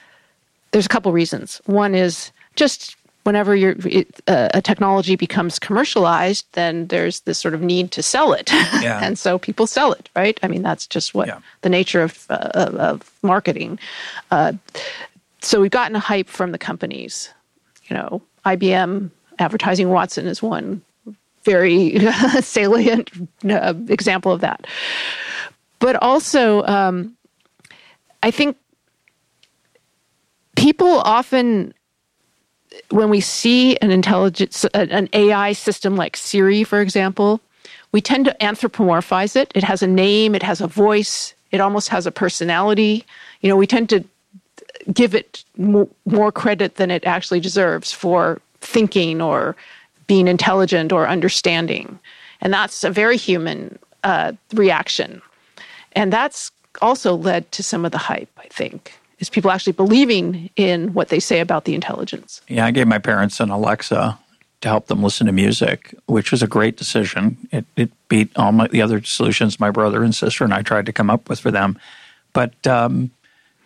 there's a couple reasons. One is just whenever it, uh, a technology becomes commercialized, then there's this sort of need to sell it, yeah. [LAUGHS] and so people sell it, right? I mean, that's just what yeah. the nature of, uh, of marketing. Uh, so we've gotten a hype from the companies. You know, IBM advertising Watson is one very [LAUGHS] salient uh, example of that. But also, um, I think people often, when we see an intelligence, an AI system like Siri, for example, we tend to anthropomorphize it. It has a name, it has a voice, it almost has a personality. You know, we tend to give it more credit than it actually deserves for thinking or being intelligent or understanding. And that's a very human uh, reaction. And that's also led to some of the hype, I think, is people actually believing in what they say about the intelligence. Yeah, I gave my parents an Alexa to help them listen to music, which was a great decision. It, it beat all my, the other solutions my brother and sister and I tried to come up with for them. But um,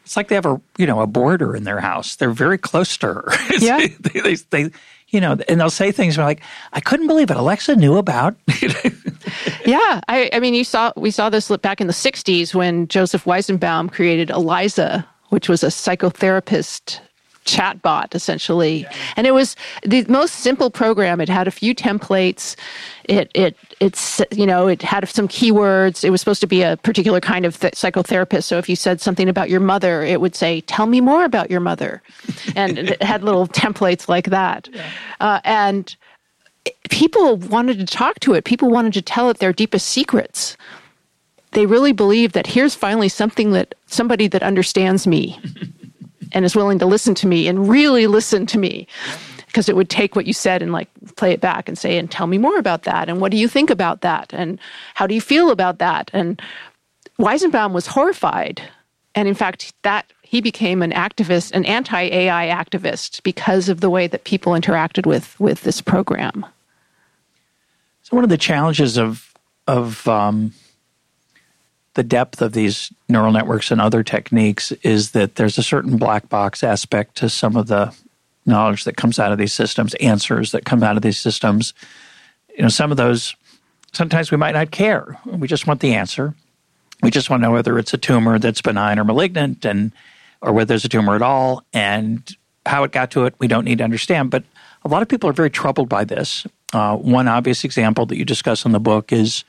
it's like they have a you know a boarder in their house. They're very close to her. [LAUGHS] Yeah. they, they, they, you know, and they'll say things like, "I couldn't believe it." Alexa knew about. [LAUGHS] yeah, I, I mean, you saw we saw this back in the '60s when Joseph Weizenbaum created Eliza, which was a psychotherapist chatbot essentially. Yeah. and it was the most simple program. It had a few templates. It it it's you know it had some keywords. It was supposed to be a particular kind of th- psychotherapist. So if you said something about your mother it would say tell me more about your mother. [LAUGHS] And it had little templates like that. Yeah. uh, and people wanted to talk to it. People wanted to tell it their deepest secrets they really believe that here's finally something that somebody that understands me [LAUGHS] and is willing to listen to me and really listen to me. Because it would take what you said and like play it back and say and tell me more about that. And what do you think about that? And how do you feel about that? And weizenbaum was horrified. And in fact that he became an activist an anti-ai activist because of the way that people interacted with with this program. So one of the challenges of of um, the depth of these neural networks and other techniques is that there's a certain black box aspect to some of the knowledge that comes out of these systems, answers that come out of these systems. You know, some of those, sometimes we might not care. We just want the answer. We just want to know whether it's a tumor that's benign or malignant, and or whether there's a tumor at all, and how it got to it. We don't need to understand, but a lot of people are very troubled by this. Uh, one obvious example that you discuss in the book is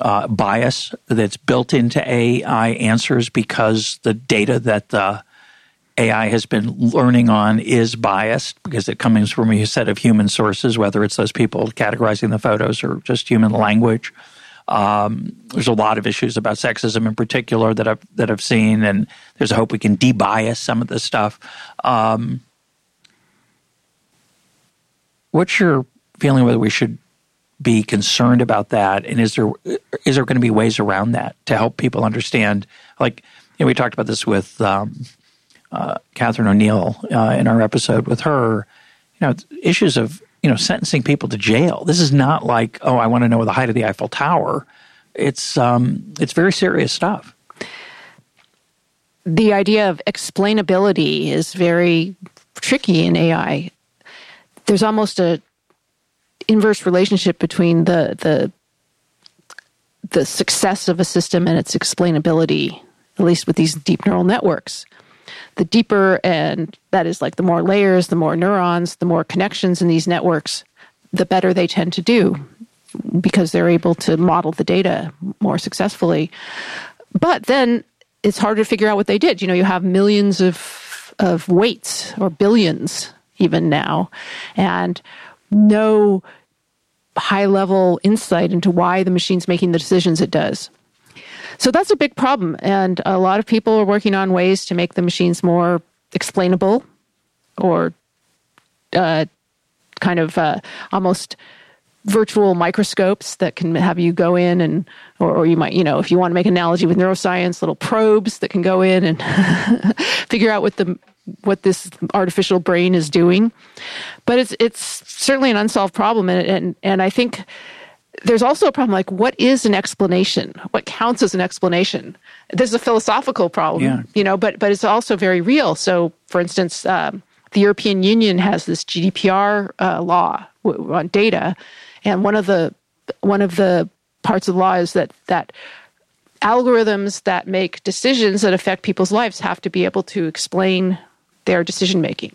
uh, bias that's built into AI answers because the data that the AI has been learning on is biased because it comes from a set of human sources, whether it's those people categorizing the photos or just human language. Um, there's a lot of issues about sexism in particular that I've that I've seen, and there's a hope we can debias some of this stuff. Um, what's your feeling whether we should be concerned about that, and is there is there going to be ways around that to help people understand? Like you know, we talked about this with um, uh, Catherine O'Neil uh, in our episode with her. You know, issues of you know sentencing people to jail. This is not like oh, I want to know the height of the Eiffel Tower. It's um, it's very serious stuff. The idea of explainability is very tricky in AI. There's almost a inverse relationship between the the the success of a system and its explainability, at least with these deep neural networks. The deeper and that is like the more layers, the more neurons, the more connections in these networks, the better they tend to do because they're able to model the data more successfully. But then it's hard to figure out what they did. You know, you have millions of of weights or billions even now, and no high level insight into why the machine's making the decisions it does. So that's a big problem. And a lot of people are working on ways to make the machines more explainable or uh, kind of uh, almost virtual microscopes that can have you go in and or, or, you might you know if you want to make an analogy with neuroscience little probes that can go in and [LAUGHS] figure out what the what this artificial brain is doing. But it's it's certainly an unsolved problem, and and and I think there's also a problem like what is an explanation? What counts as an explanation? There's a philosophical problem, yeah. you know, but but it's also very real. So, for instance. Um, the European Union has this GDPR uh, law on data, and one of the one of the parts of the law is that that algorithms that make decisions that affect people's lives have to be able to explain their decision making.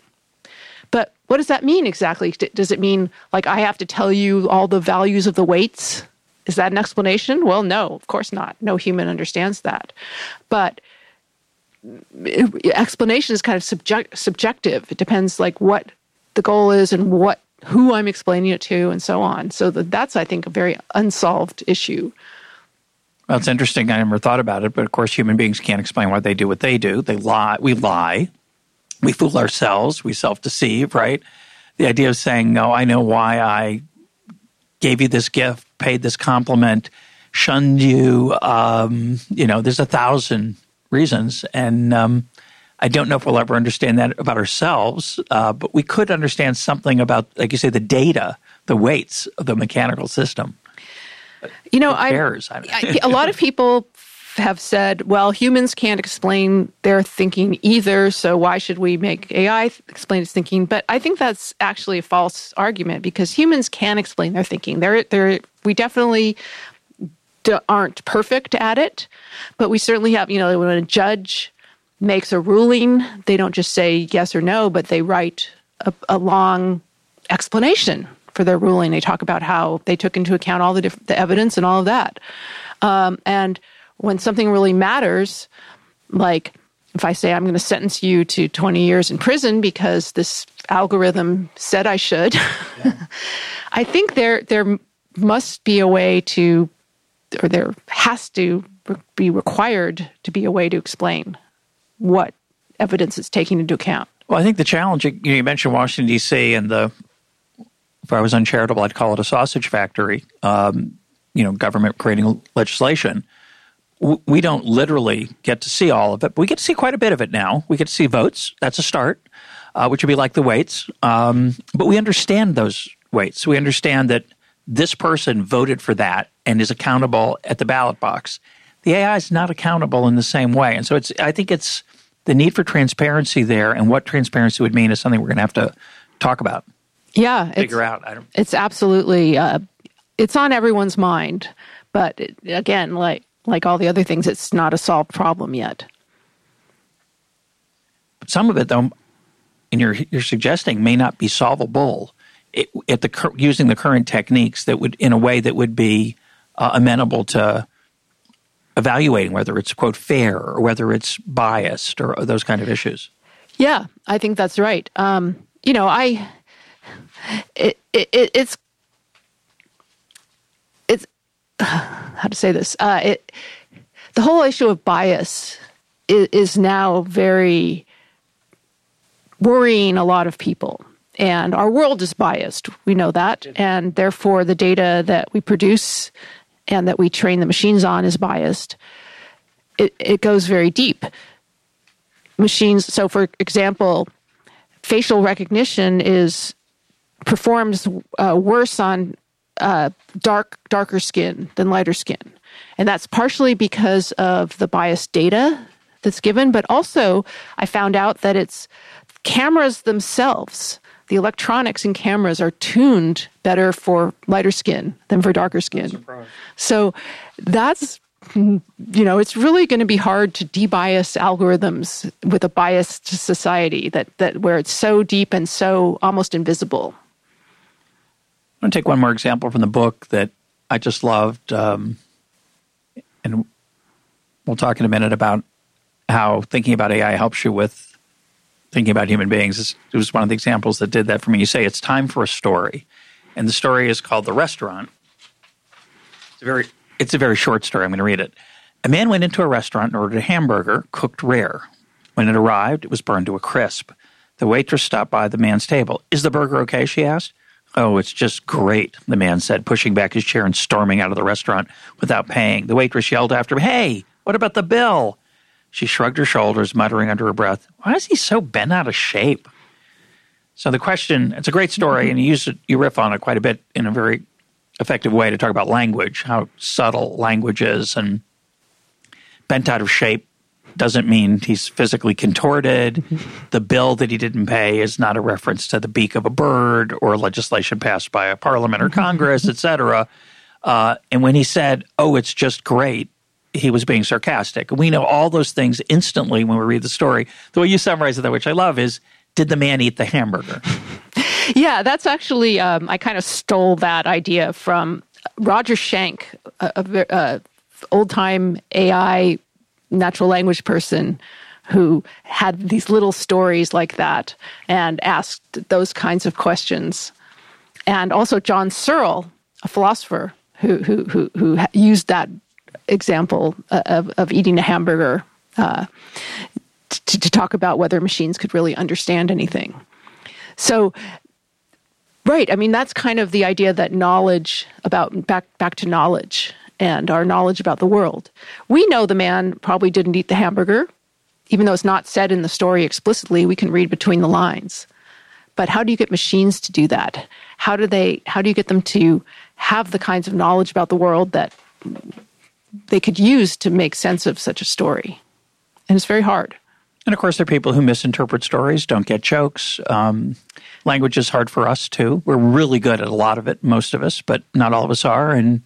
But what does that mean exactly? Does it mean like I have to tell you all the values of the weights? Is that an explanation? Well, no, of course not. No human understands that. But explanation is kind of subject, subjective. It depends like what the goal is and what who I'm explaining it to and so on. So that's I think a very unsolved issue. Well, it's interesting. I never thought about it, but of course, human beings can't explain why they do what they do. They lie. We lie we fool ourselves, we self deceive, right? The idea of saying, no, I know why I gave you this gift, paid this compliment, shunned you. Um, you know, there's a thousand reasons. And um, I don't know if we'll ever understand that about ourselves, uh, but we could understand something about, like you say, the data, the weights of the mechanical system. You know, I, I, a lot of people have said, well, humans can't explain their thinking either, so why should we make AI explain its thinking? But I think that's actually a false argument because humans can explain their thinking. They're, they're, we definitely aren't perfect at it, but we certainly have, you know, when a judge makes a ruling, they don't just say yes or no, but they write a, a long explanation for their ruling. They talk about how they took into account all the, diff- the evidence and all of that. Um, and when something really matters, like if I say I'm going to sentence you to 20 years in prison because this algorithm said I should, yeah. [LAUGHS] I think there there must be a way to, or there has to be required to be a way to explain what evidence is taking into account. Well, I think the challenge you, know, you mentioned Washington D.C. and the if I was uncharitable, I'd call it a sausage factory. Um, you know, government creating legislation we don't literally get to see all of it, but we get to see quite a bit of it now. We get to see votes. That's a start, uh, which would be like the weights. Um, but we understand those weights. We understand that this person voted for that and is accountable at the ballot box. The AI is not accountable in the same way, and so it's. I think it's the need for transparency there, and what transparency would mean is something we're going to have to talk about. Yeah, figure out. I don't. It's absolutely. Uh, it's on everyone's mind, but it, again, like like all the other things, it's not a solved problem yet. Some of it, though, and you're you're suggesting may not be solvable it, at the using the current techniques that would in a way that would be uh, amenable to evaluating whether it's quote fair or whether it's biased or those kind of issues. Yeah, I think that's right. Um, you know, I it, it, it's it's [SIGHS] how to say this. Uh, it the whole issue of bias is, is now very worrying a lot of people. And our world is biased. We know that. And therefore, the data that we produce and that we train the machines on is biased. It, it goes very deep. Machines, so for example, facial recognition is performs uh, worse on uh, dark darker skin than lighter skin, and that's partially because of the biased data that's given, but also I found out that it's cameras themselves the electronics and cameras are tuned better for lighter skin than for darker skin. So that's you know, it's really going to be hard to debias algorithms with a biased society that, that where it's so deep and so almost invisible. I'm going to take one more example from the book that I just loved, um, and we'll talk in a minute about how thinking about AI helps you with thinking about human beings. It was one of the examples that did that for me. You say it's time for a story, and the story is called The Restaurant. It's a very, it's a very short story. I'm going to read it. A man went into a restaurant and ordered a hamburger, cooked rare. When it arrived, it was burned to a crisp. The waitress stopped by the man's table. Is the burger okay? She asked. Oh, it's just great, the man said, pushing back his chair and storming out of the restaurant without paying. The waitress yelled after him, Hey, what about the bill? She shrugged her shoulders, muttering under her breath, Why is he so bent out of shape? So the question, it's a great story, and you use it, you riff on it quite a bit in a very effective way to talk about language, how subtle language is, and bent out of shape doesn't mean he's physically contorted. [LAUGHS] the bill that he didn't pay is not a reference to the beak of a bird or legislation passed by a parliament or [LAUGHS] Congress, etc. Uh, and when he said, "Oh, it's just great," he was being sarcastic. We know all those things instantly when we read the story. The way you summarize it, which I love, is did the man eat the hamburger? [LAUGHS] yeah, that's actually, um, I kind of stole that idea from Roger Schank, a, a, a old time AI natural language person who had these little stories like that and asked those kinds of questions. And also John Searle, a philosopher who, who, who, who used that example uh, of, of eating a hamburger uh, to, to talk about whether machines could really understand anything. So, right, I mean, that's kind of the idea that knowledge about back, back to knowledge and our knowledge about the world. We know the man probably didn't eat the hamburger, even though it's not said in the story explicitly, we can read between the lines. But how do you get machines to do that? How do they how do you get them to have the kinds of knowledge about the world that they could use to make sense of such a story. And it's very hard. And of course, there are people who misinterpret stories, don't get jokes. Um, language is hard for us too. We're really good at a lot of it, most of us, but not all of us are. And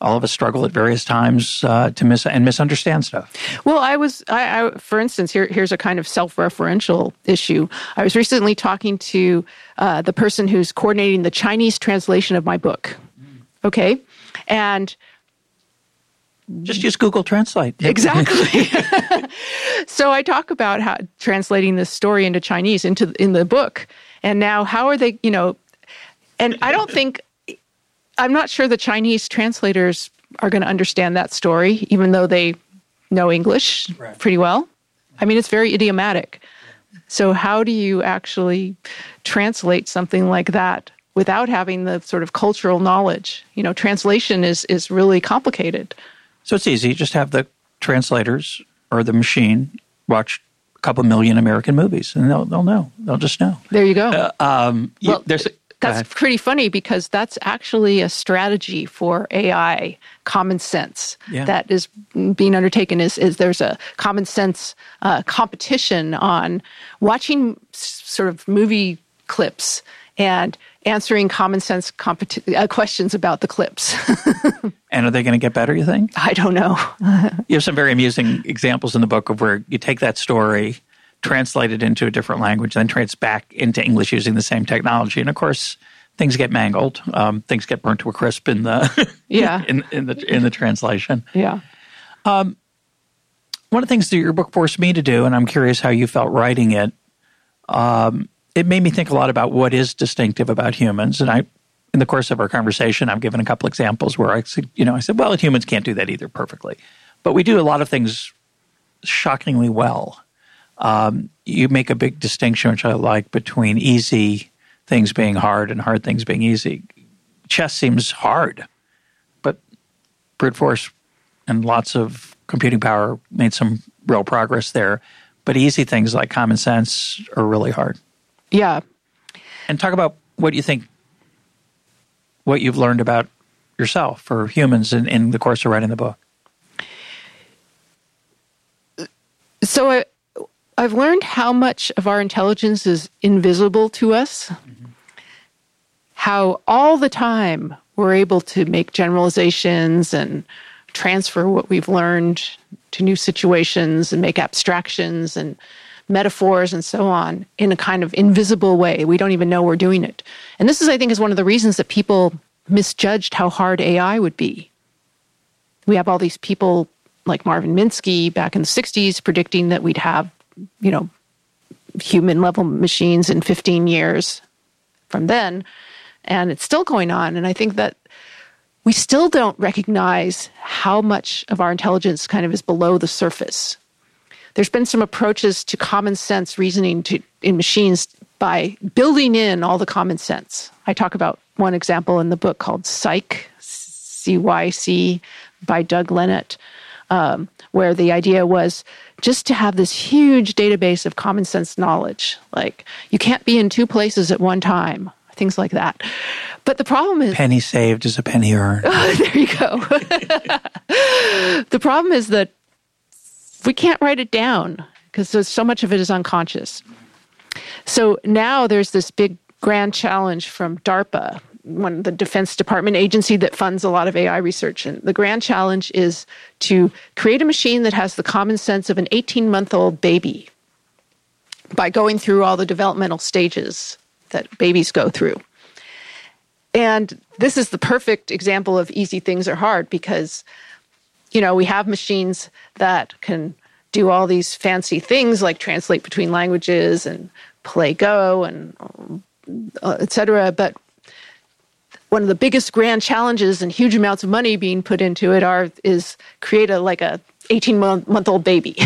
all of us struggle at various times uh, to miss and misunderstand stuff. Well, I was, I, I, for instance, here, here's a kind of self-referential issue. I was recently talking to uh, the person who's coordinating the Chinese translation of my book. Okay, and just use Google Translate. [LAUGHS] Exactly. [LAUGHS] so I talk about how translating this story into Chinese into in the book, and now how are they? You know, and I don't think I'm not sure the Chinese translators are going to understand that story, even though they know English right. pretty well. I mean, it's very idiomatic. So how do you actually translate something like that without having the sort of cultural knowledge? You know, translation is is really complicated. So it's easy. Just have the translators or the machine watch a couple million American movies, and they'll they'll know. They'll just know. There you go. Uh, um, well, there's that's pretty funny because that's actually a strategy for AI common sense yeah. that is being undertaken is, is there's a common sense uh, competition on watching sort of movie clips and answering common sense competi- uh, questions about the clips. [LAUGHS] and are they going to get better, you think? I don't know. [LAUGHS] you have some very amusing examples in the book of where you take that story, translate it into a different language, then translate back into English using the same technology. And of course, things get mangled. Um, things get burnt to a crisp in the [LAUGHS] yeah in, in the in the translation. Yeah. Um, one of the things that your book forced me to do, and I'm curious how you felt writing it. Um, it made me think a lot about what is distinctive about humans, and I, in the course of our conversation, I've given a couple examples where I, said, you know, I said, well, humans can't do that either perfectly, but we do a lot of things shockingly well. Um, you make a big distinction, which I like, between easy things being hard and hard things being easy. Chess seems hard, but brute force and lots of computing power made some real progress there. But easy things like common sense are really hard. Yeah. And talk about what you think, what you've learned about yourself or humans in, in the course of writing the book. So I, I've learned how much of our intelligence is invisible to us. Mm-hmm. How all the time we're able to make generalizations and transfer what we've learned to new situations and make abstractions and metaphors and so on in a kind of invisible way. We don't even know we're doing it. And this is, I think, is one of the reasons that people misjudged how hard AI would be. We have all these people like Marvin Minsky back in the 60s predicting that we'd have you know, human level machines in 15 years from then. And it's still going on. And I think that we still don't recognize how much of our intelligence kind of is below the surface. There's been some approaches to common sense reasoning to, in machines by building in all the common sense. I talk about one example in the book called Cyc, C Y C, by Doug Lenat, um, where the idea was just to have this huge database of common sense knowledge. Like you can't be in two places at one time, things like that. But the problem is penny saved is a penny earned. [LAUGHS] there you go. [LAUGHS] the problem is that we can't write it down because so much of it is unconscious. So now there's this big grand challenge from DARPA one of the Defense Department agency that funds a lot of AI research. And the grand challenge is to create a machine that has the common sense of an 18 month old baby by going through all the developmental stages that babies go through. And this is the perfect example of easy things are hard because, you know, we have machines that can do all these fancy things like translate between languages and play Go and uh, et cetera. But one of the biggest grand challenges and huge amounts of money being put into it are is create a like a 18 month, month old baby. [LAUGHS]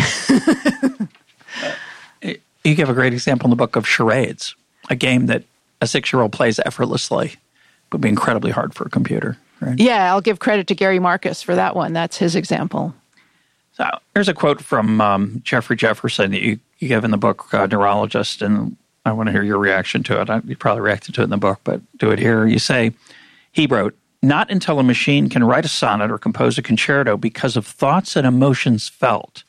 you give a great example in the book of charades, a game that a six year old plays effortlessly, but be incredibly hard for a computer. Right? Yeah, I'll give credit to Gary Marcus for that one. That's his example. So here's a quote from um, Geoffrey Jefferson that you, you give in the book uh, Neurologist, and I want to hear your reaction to it. I, you probably reacted to it in the book, but do it here. You say, he wrote, Not until a machine can write a sonnet or compose a concerto because of thoughts and emotions felt,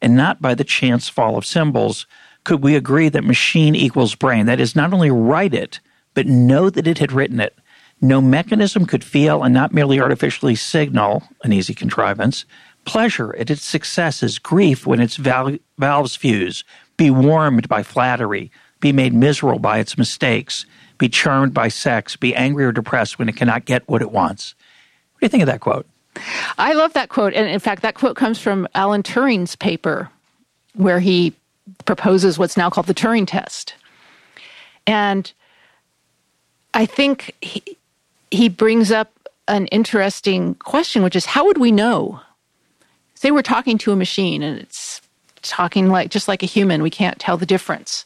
and not by the chance fall of symbols, could we agree that machine equals brain. That is, not only write it, but know that it had written it. No mechanism could feel and not merely artificially signal, an easy contrivance, pleasure at its successes, grief when its val- valves fuse, be warmed by flattery, be made miserable by its mistakes, be charmed by sex, be angry or depressed when it cannot get what it wants. What do you think of that quote? I love that quote. And in fact, that quote comes from Alan Turing's paper, where he proposes what's now called the Turing test. And I think he, he brings up an interesting question, which is how would we know? Say we're talking to a machine and it's talking like just like a human, we can't tell the difference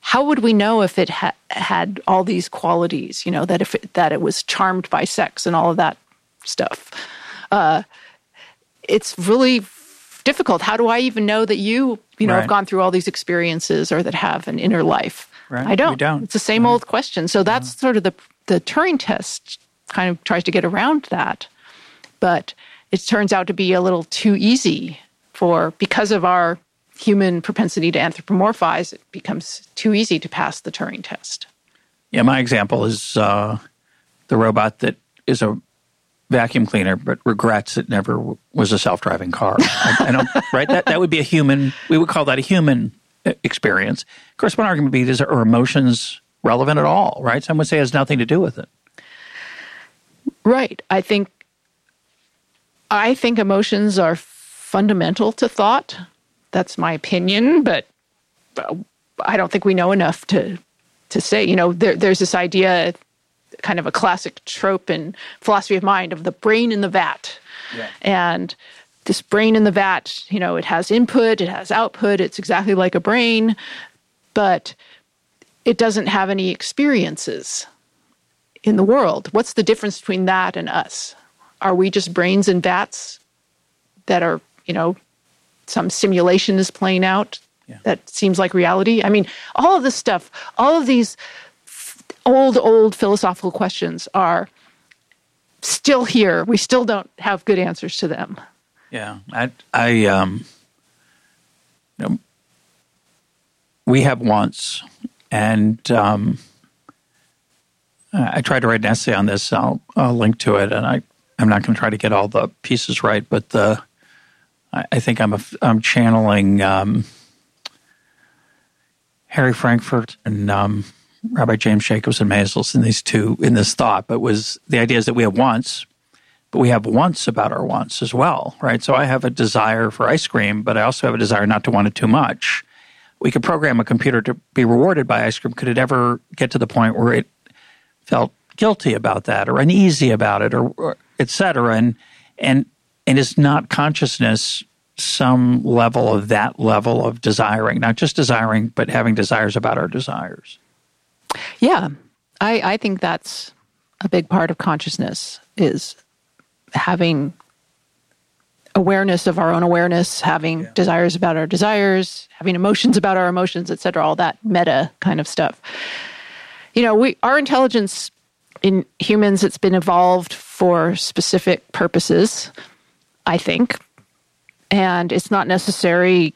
how would we know if it ha- had all these qualities? You know that if it, that it was charmed by sex and all of that stuff. Uh, it's really difficult. How do I even know that you, you know, right. have gone through all these experiences or that have an inner life? Right. I don't. don't. It's the same old question. So that's yeah. sort of the the Turing test kind of tries to get around that, but it turns out to be a little too easy for because of our human propensity to anthropomorphize, it becomes too easy to pass the Turing test. Yeah, my example is uh, the robot that is a vacuum cleaner, but regrets it never w- was a self-driving car. I, I don't, [LAUGHS] right? That that would be a human. We would call that a human experience. Of course, one argument would be: is are emotions relevant at all? Right? Some would say it has nothing to do with it. Right. I think. I think emotions are fundamental to thought. That's my opinion, but I don't think we know enough to to say. You know, there, there's this idea kind of a classic trope in philosophy of mind of the brain in the vat. Yeah. And this brain in the vat, you know, it has input, it has output, it's exactly like a brain, but it doesn't have any experiences in the world. What's the difference between that and us? Are we just brains in vats that are, you know, some simulation is playing out yeah. that seems like reality? I mean, all of this stuff, all of these old, old philosophical questions are still here. We still don't have good answers to them. Yeah, I, I, um, you know, we have once, and um, I tried to write an essay on this. I'll, I'll link to it, and I, I'm not going to try to get all the pieces right, but the, I, I think I'm, a, I'm channeling um, Harry Frankfurt and um, Rabbi James Jacobson Maisels in these two in this thought, but was the idea is that we have wants, but we have wants about our wants as well, right? So I have a desire for ice cream, but I also have a desire not to want it too much. We could program a computer to be rewarded by ice cream. Could it ever get to the point where it felt guilty about that or uneasy about it or, or et cetera? And and and is not consciousness some level of that level of desiring, not just desiring, but having desires about our desires? Yeah, I, I think that's a big part of consciousness is having awareness of our own awareness, having yeah. desires about our desires, having emotions about our emotions, etc. All that meta kind of stuff. You know, we our intelligence in humans it's been evolved for specific purposes, I think, and it's not necessary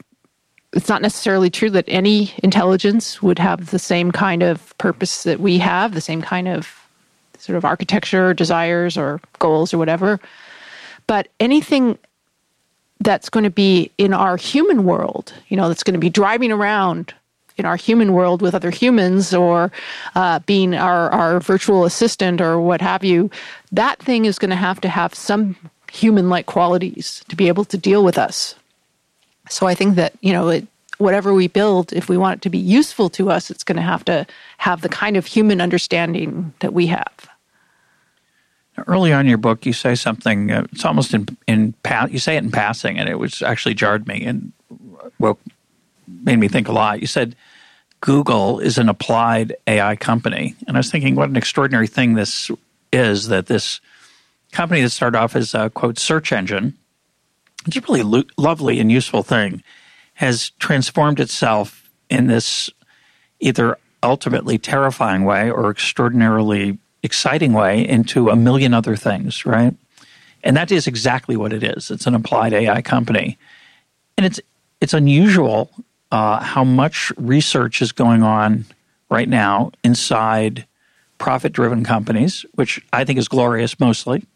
it's not necessarily true that any intelligence would have the same kind of purpose that we have, the same kind of sort of architecture, desires, or goals, or whatever. But anything that's going to be in our human world, you know, that's going to be driving around in our human world with other humans or uh, being our, our virtual assistant or what have you, that thing is going to have to have some human like qualities to be able to deal with us. So I think that, you know, it, whatever we build, if we want it to be useful to us, it's going to have to have the kind of human understanding that we have. Early on in your book, you say something. Uh, it's almost in in pa- you say it in passing, and it was actually jarred me and well made me think a lot. You said Google is an applied AI company, and I was thinking, what an extraordinary thing this is that this company that started off as a quote search engine it's a really lo- lovely and useful thing, has transformed itself in this either ultimately terrifying way or extraordinarily exciting way into a million other things, right? And that is exactly what it is. It's an applied AI company. And it's it's unusual uh, how much research is going on right now inside profit driven companies, which I think is glorious mostly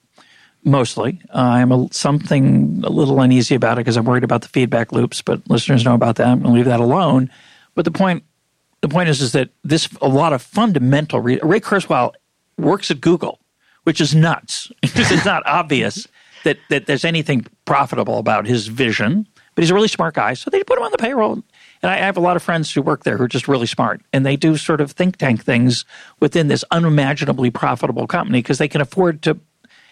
mostly. Uh, I'm a, something a little uneasy about it because I'm worried about the feedback loops, but listeners know about that. I'm going to leave that alone. But the point, the point is, is that this a lot of fundamental. Re- Ray Kurzweil works at Google, which is nuts because [LAUGHS] it's not obvious that that there's anything profitable about his vision. But he's a really smart guy, so they put him on the payroll. And I have a lot of friends who work there who are just really smart, and they do sort of think tank things within this unimaginably profitable company because they can afford to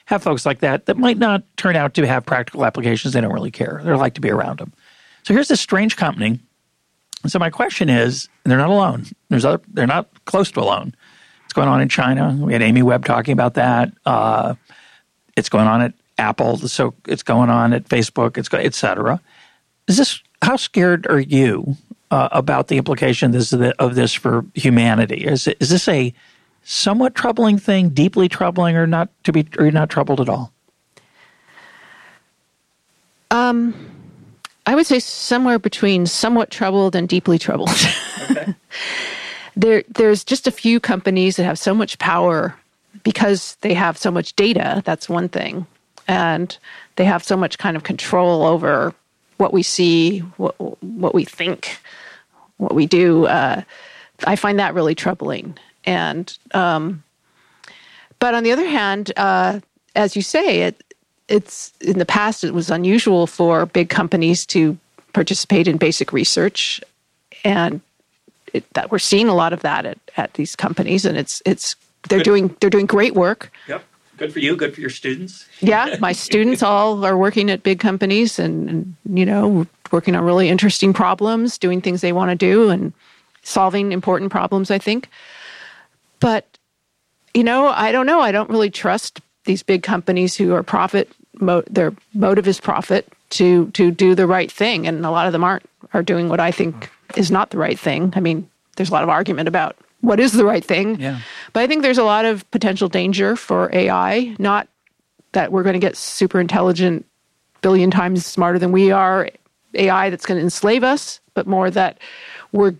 have folks like that that might not turn out to have practical applications. They don't really care. They like to be around them. So here's this strange company. So my question is, they're not alone. There's other. They're not close to alone. Going on in China. We had Amy Webb talking about that. Uh, it's going on at Apple. So it's going on at Facebook. It's et cetera. Is this how scared are you uh, about the implication of this for humanity? Is, is this a somewhat troubling thing, deeply troubling, or not to be, or not troubled at all? Um, I would say somewhere between somewhat troubled and deeply troubled. Okay. [LAUGHS] there there's just a few companies that have so much power because they have so much data. That's one thing, and they have so much kind of control over what we see, what what we think, what we do. Uh, I find that really troubling. And um, but on the other hand, uh, as you say, it it's in the past it was unusual for big companies to participate in basic research, and it, that we're seeing a lot of that at, at these companies, and it's it's they're good. doing they're doing great work. Yep. Good for you. Good for your students. yeah, my [LAUGHS] students all are working at big companies, and, and you know, working on really interesting problems, doing things they want to do, and solving important problems. I think, but you know, I don't know. I don't really trust these big companies who are profit. Mo- their motive is profit to to do the right thing, and a lot of them aren't are doing what I think is not the right thing. I mean, there's a lot of argument about what is the right thing. Yeah. But I think there's a lot of potential danger for AI. Not that we're going to get super intelligent, billion times smarter than we are AI that's going to enslave us, but more that we're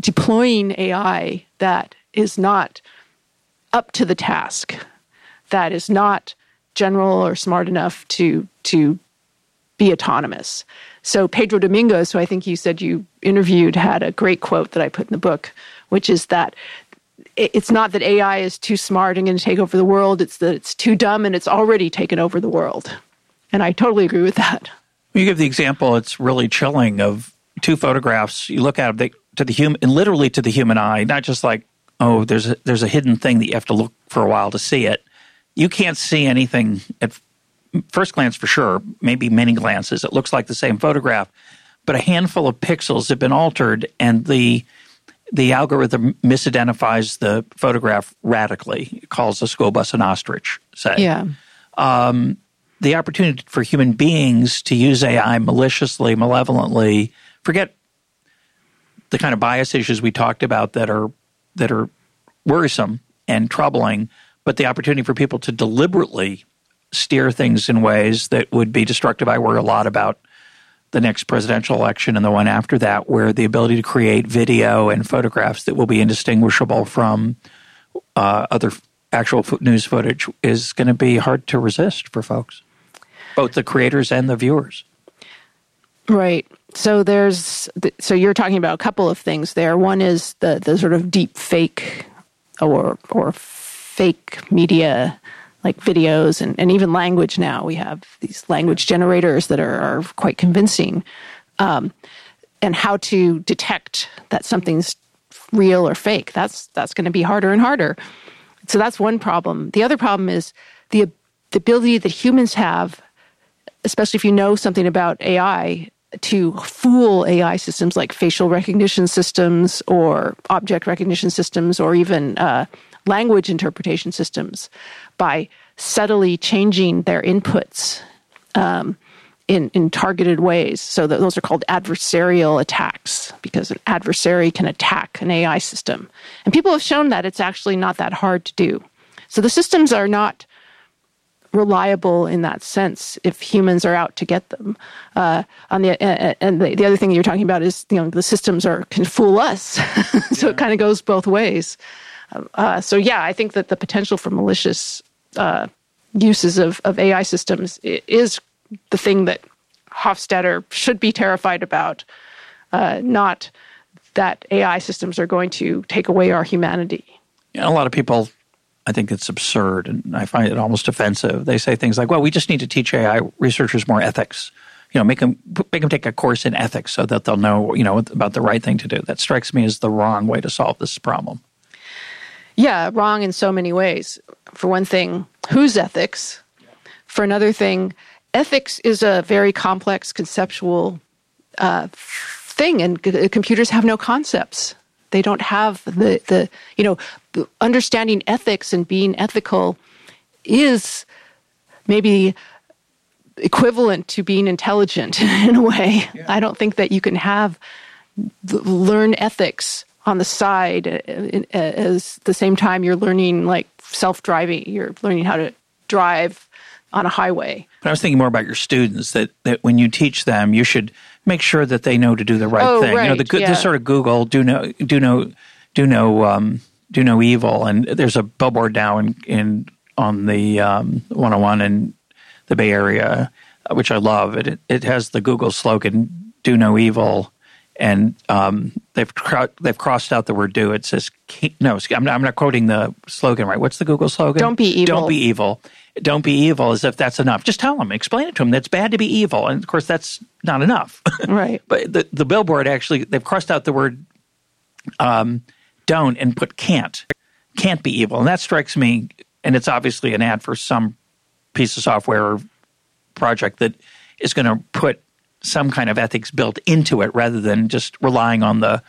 deploying AI that is not up to the task, that is not general or smart enough to to be autonomous. So Pedro Domingos, who I think you said you interviewed, had a great quote that I put in the book, which is that it's not that AI is too smart and going to take over the world. It's that it's too dumb and it's already taken over the world. And I totally agree with that. You give the example, it's really chilling of two photographs. You look at them to the human, and literally to the human eye, not just like, oh, there's a, there's a hidden thing that you have to look for a while to see it. You can't see anything at first glance for sure, maybe many glances, it looks like the same photograph, but a handful of pixels have been altered, and the the algorithm misidentifies the photograph radically. It calls the school bus an ostrich. Say, yeah. Um, the opportunity for human beings to use AI maliciously, malevolently, forget the kind of bias issues we talked about that are that are worrisome and troubling, but the opportunity for people to deliberately steer things in ways that would be destructive. I worry a lot about the next presidential election and the one after that, where the ability to create video and photographs that will be indistinguishable from uh, other actual news footage is going to be hard to resist for folks, both the creators and the viewers. Right. So there's so you're talking about a couple of things there. One is the the sort of deep fake or or fake media like videos and, and even language now. We have these language generators that are, are quite convincing. Um, and how to detect that something's real or fake. That's that's going to be harder and harder. So that's one problem. The other problem is the the ability that humans have, especially if you know something about AI, to fool AI systems like facial recognition systems or object recognition systems or even uh, language interpretation systems by subtly changing their inputs um, in, in targeted ways. So those are called adversarial attacks because an adversary can attack an AI system. And people have shown that it's actually not that hard to do. So the systems are not reliable in that sense if humans are out to get them. Uh, on the and the, the, other thing you're talking about is you know the systems are can fool us, [LAUGHS] so yeah. it kind of goes both ways. Uh, so yeah, I think that the potential for malicious uh, uses of, of AI systems is the thing that Hofstadter should be terrified about, uh, not that AI systems are going to take away our humanity. Know, a lot of people, I think it's absurd, and I find it almost offensive. They say things like, "Well, we just need to teach AI researchers more ethics." You know, make them make them take a course in ethics so that they'll know, you know, about the right thing to do. That strikes me as the wrong way to solve this problem. Yeah, wrong in so many ways. For one thing, whose ethics? For another thing, ethics is a very complex conceptual uh, thing, and c- computers have no concepts. They don't have the, the you know, understanding ethics and being ethical is maybe equivalent to being intelligent [LAUGHS] in a way. Yeah. I don't think that you can have learn ethics on the side uh, as the same time you're learning like self-driving you're learning how to drive on a highway but i was thinking more about your students that, that when you teach them you should make sure that they know to do the right oh, thing right, you know the yeah. this sort of google do know do know do no um, do no evil. And there's a billboard now in, in on the um, 101 in the Bay Area, which I love. It it has the Google slogan "Do no evil." And um, they've they've crossed out the word "do." It says no. I'm not, I'm not, quoting the slogan right. What's the Google slogan? Don't be evil. Don't be evil. Don't be evil. As if that's enough. Just tell them. Explain it to them. That's bad to be evil. And of course, that's not enough. [LAUGHS] Right. but the the billboard actually they've crossed out the word um, "don't" and put "can't." Can't be evil, and that strikes me. And it's obviously an ad for some piece of software or project that is going to put some kind of ethics built into it rather than just relying on the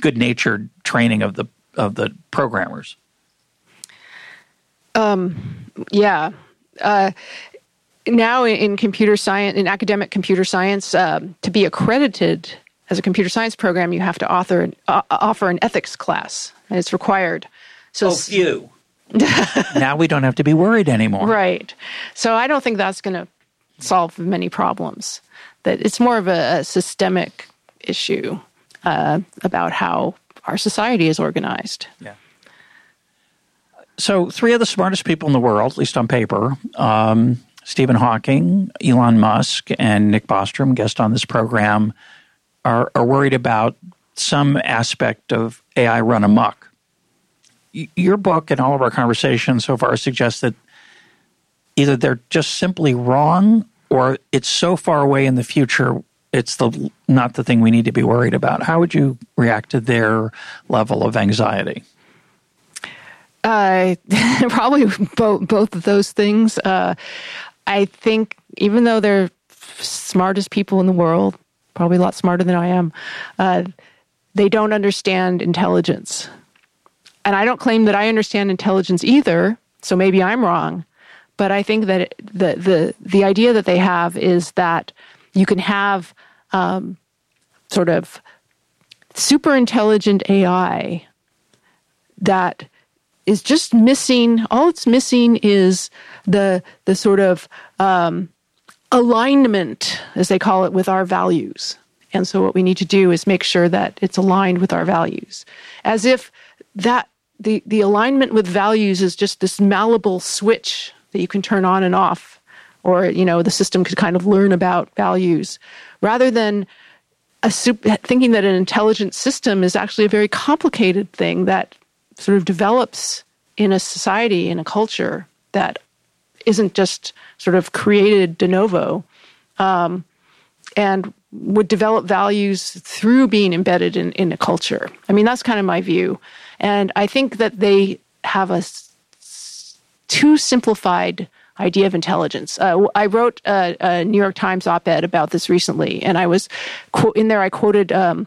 good natured training of the of the programmers. Um, yeah. Uh, now in computer science, in academic computer science, um, to be accredited as a computer science program, you have to author uh, offer an ethics class, and it's required. So, oh, phew. [LAUGHS] now we don't have to be worried anymore. Right. So I don't think that's going to solve many problems that it's more of a, a systemic issue uh, about how our society is organized. Yeah. So, three of the smartest people in the world, at least on paper, um, Stephen Hawking, Elon Musk, and Nick Bostrom, guest on this program, are, are worried about some aspect of AI run amok. Your book and all of our conversations so far suggest that either they're just simply wrong or it's so far away in the future it's the not the thing we need to be worried about. How would you react to their level of anxiety? Uh, [LAUGHS] probably both both of those things. Uh, I think even though they're smartest people in the world, probably a lot smarter than I am, uh, they don't understand intelligence. And I don't claim that I understand intelligence either. So maybe I'm wrong. But I think that the the the idea that they have is that you can have um, sort of super intelligent AI that is just missing. All it's missing is the the sort of um, alignment, as they call it, with our values. And so, what we need to do is make sure that it's aligned with our values, as if that the the alignment with values is just this malleable switch that you can turn on and off, or you know the system could kind of learn about values, rather than super, thinking that an intelligent system is actually a very complicated thing that sort of develops in a society in a culture that isn't just sort of created de novo. Um, and would develop values through being embedded in, in a culture. I mean, that's kind of my view. And I think that they have a too simplified idea of intelligence. Uh, I wrote a, a, New York Times op-ed about this recently, and I was in there. I quoted um,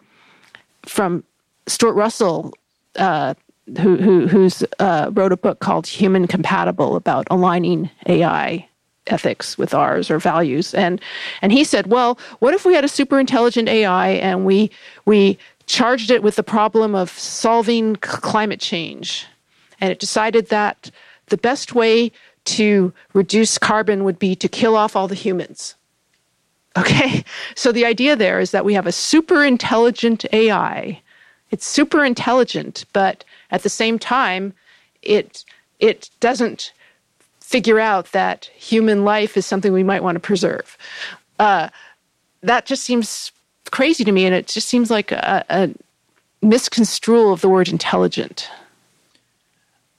from Stuart Russell, uh, who, who who's uh, wrote a book called "Human Compatible" about aligning AI ethics with ours or values, and and he said, well, what if we had a super intelligent AI and we we charged it with the problem of solving climate change, and it decided that the best way to reduce carbon would be to kill off all the humans. Okay, [LAUGHS] so the idea there is that we have a super intelligent AI. It's super intelligent, but at the same time, it it doesn't figure out that human life is something we might want to preserve. Uh, that just seems crazy to me, and it just seems like a, a misconstrual of the word intelligent.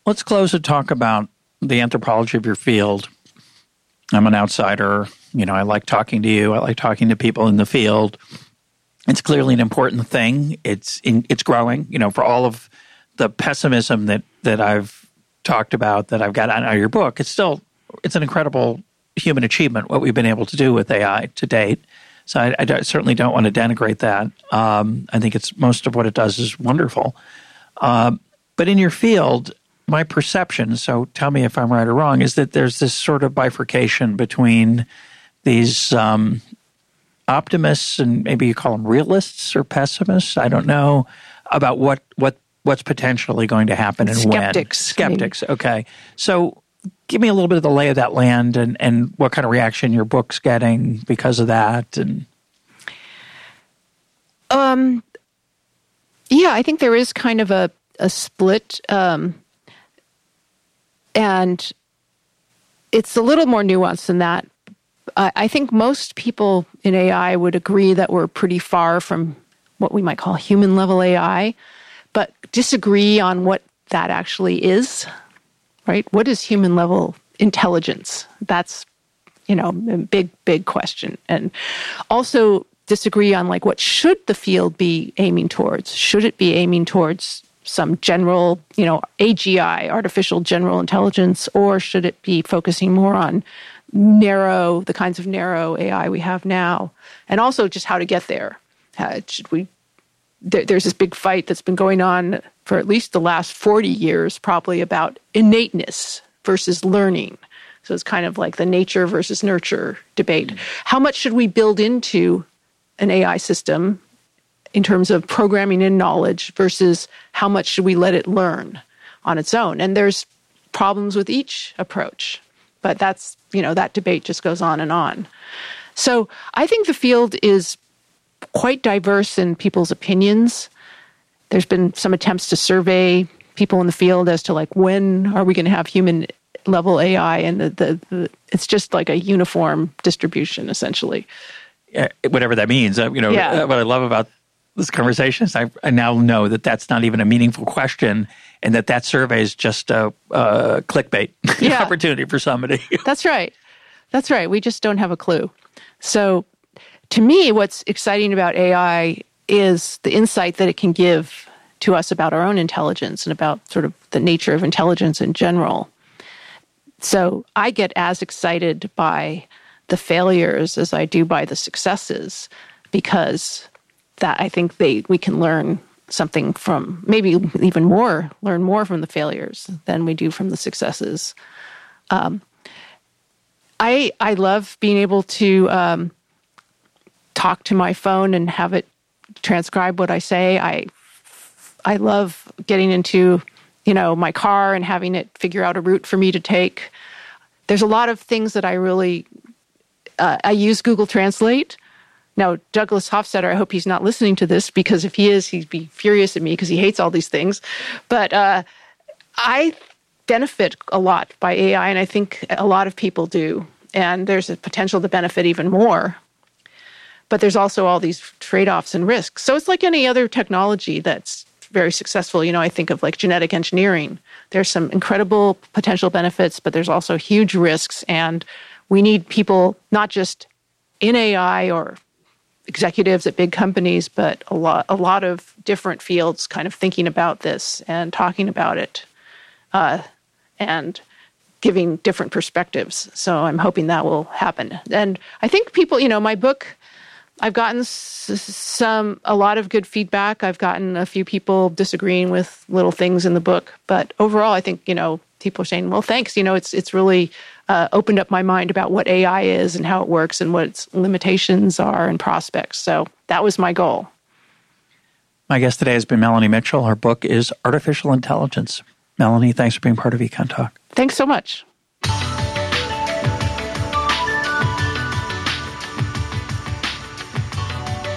Let's close and talk about the anthropology of your field. I'm an outsider. You know, I like talking to you. I like talking to people in the field. It's clearly an important thing. It's in, it's growing. You know, for all of the pessimism that that I've talked about, that I've got out of your book, it's still it's an incredible human achievement what we've been able to do with AI to date. So I, I certainly don't want to denigrate that. Um, I think it's most of what it does is wonderful. Uh, but in your field, my perception, so tell me if I'm right or wrong, is that there's this sort of bifurcation between these um, optimists and maybe you call them realists or pessimists. I don't know about what what what's potentially going to happen and skeptics, when. Skeptics. Maybe. Okay, so give me a little bit of the lay of that land and and what kind of reaction your book's getting because of that and. Um. Yeah, I think there is kind of a a split, um, and it's a little more nuanced than that. I, I think most people in AI would agree that we're pretty far from what we might call human level AI, but disagree on what that actually is. Right? What is human level intelligence? That's you know a big big question, and also disagree on like what should the field be aiming towards? Should it be aiming towards some general, you know, AGI, artificial general intelligence, or should it be focusing more on narrow, the kinds of narrow AI we have now, and also just how to get there? Uh, should we? There, there's this big fight that's been going on for at least the last 40 years, probably about innateness versus learning. So it's kind of like the nature versus nurture debate. How much should we build into an AI system in terms of programming in knowledge versus how much should we let it learn on its own? And there's problems with each approach, but that's, you know, that debate just goes on and on. So I think the field is quite diverse in people's opinions. There's been some attempts to survey people in the field as to like when are we going to have human level AI, and the, the, the, it's just like a uniform distribution essentially. Yeah, whatever that means. Uh, you know, Yeah. uh, what I love about this conversation is I, I now know that that's not even a meaningful question, and that that survey is just a, a clickbait [LAUGHS] Yeah. opportunity for somebody. [LAUGHS] That's right. That's right. We just don't have a clue. So, to me, what's exciting about AI is the insight that it can give to us about our own intelligence and about sort of the nature of intelligence in general. So, I get as excited by the failures as I do by the successes because that I think they we can learn something from maybe even more learn more from the failures than we do from the successes. I I love being able to um, talk to my phone and have it transcribe what I say. I I love getting into you know my car and having it figure out a route for me to take. There's a lot of things that I really uh, I use Google Translate. Now, Douglas Hofstadter, I hope he's not listening to this because if he is, he'd be furious at me because he hates all these things. But uh, I benefit a lot by AI, and I think a lot of people do. And there's a potential to benefit even more. But there's also all these trade offs and risks. So it's like any other technology that's very successful. You know, I think of like genetic engineering. There's some incredible potential benefits, but there's also huge risks. And we need people not just in AI or executives at big companies, but a lot, a lot of different fields kind of thinking about this and talking about it uh, and giving different perspectives. So I'm hoping that will happen. And I think people, you know, my book, I've gotten s- some, a lot of good feedback. I've gotten a few people disagreeing with little things in the book, but overall, I think, you know, people are saying, well, thanks. You know, it's, it's really uh, opened up my mind about what AI is and how it works and what its limitations are and prospects. So that was my goal. My guest today has been Melanie Mitchell. Her book is Artificial Intelligence. Melanie, thanks for being part of Econ Talk. Thanks so much.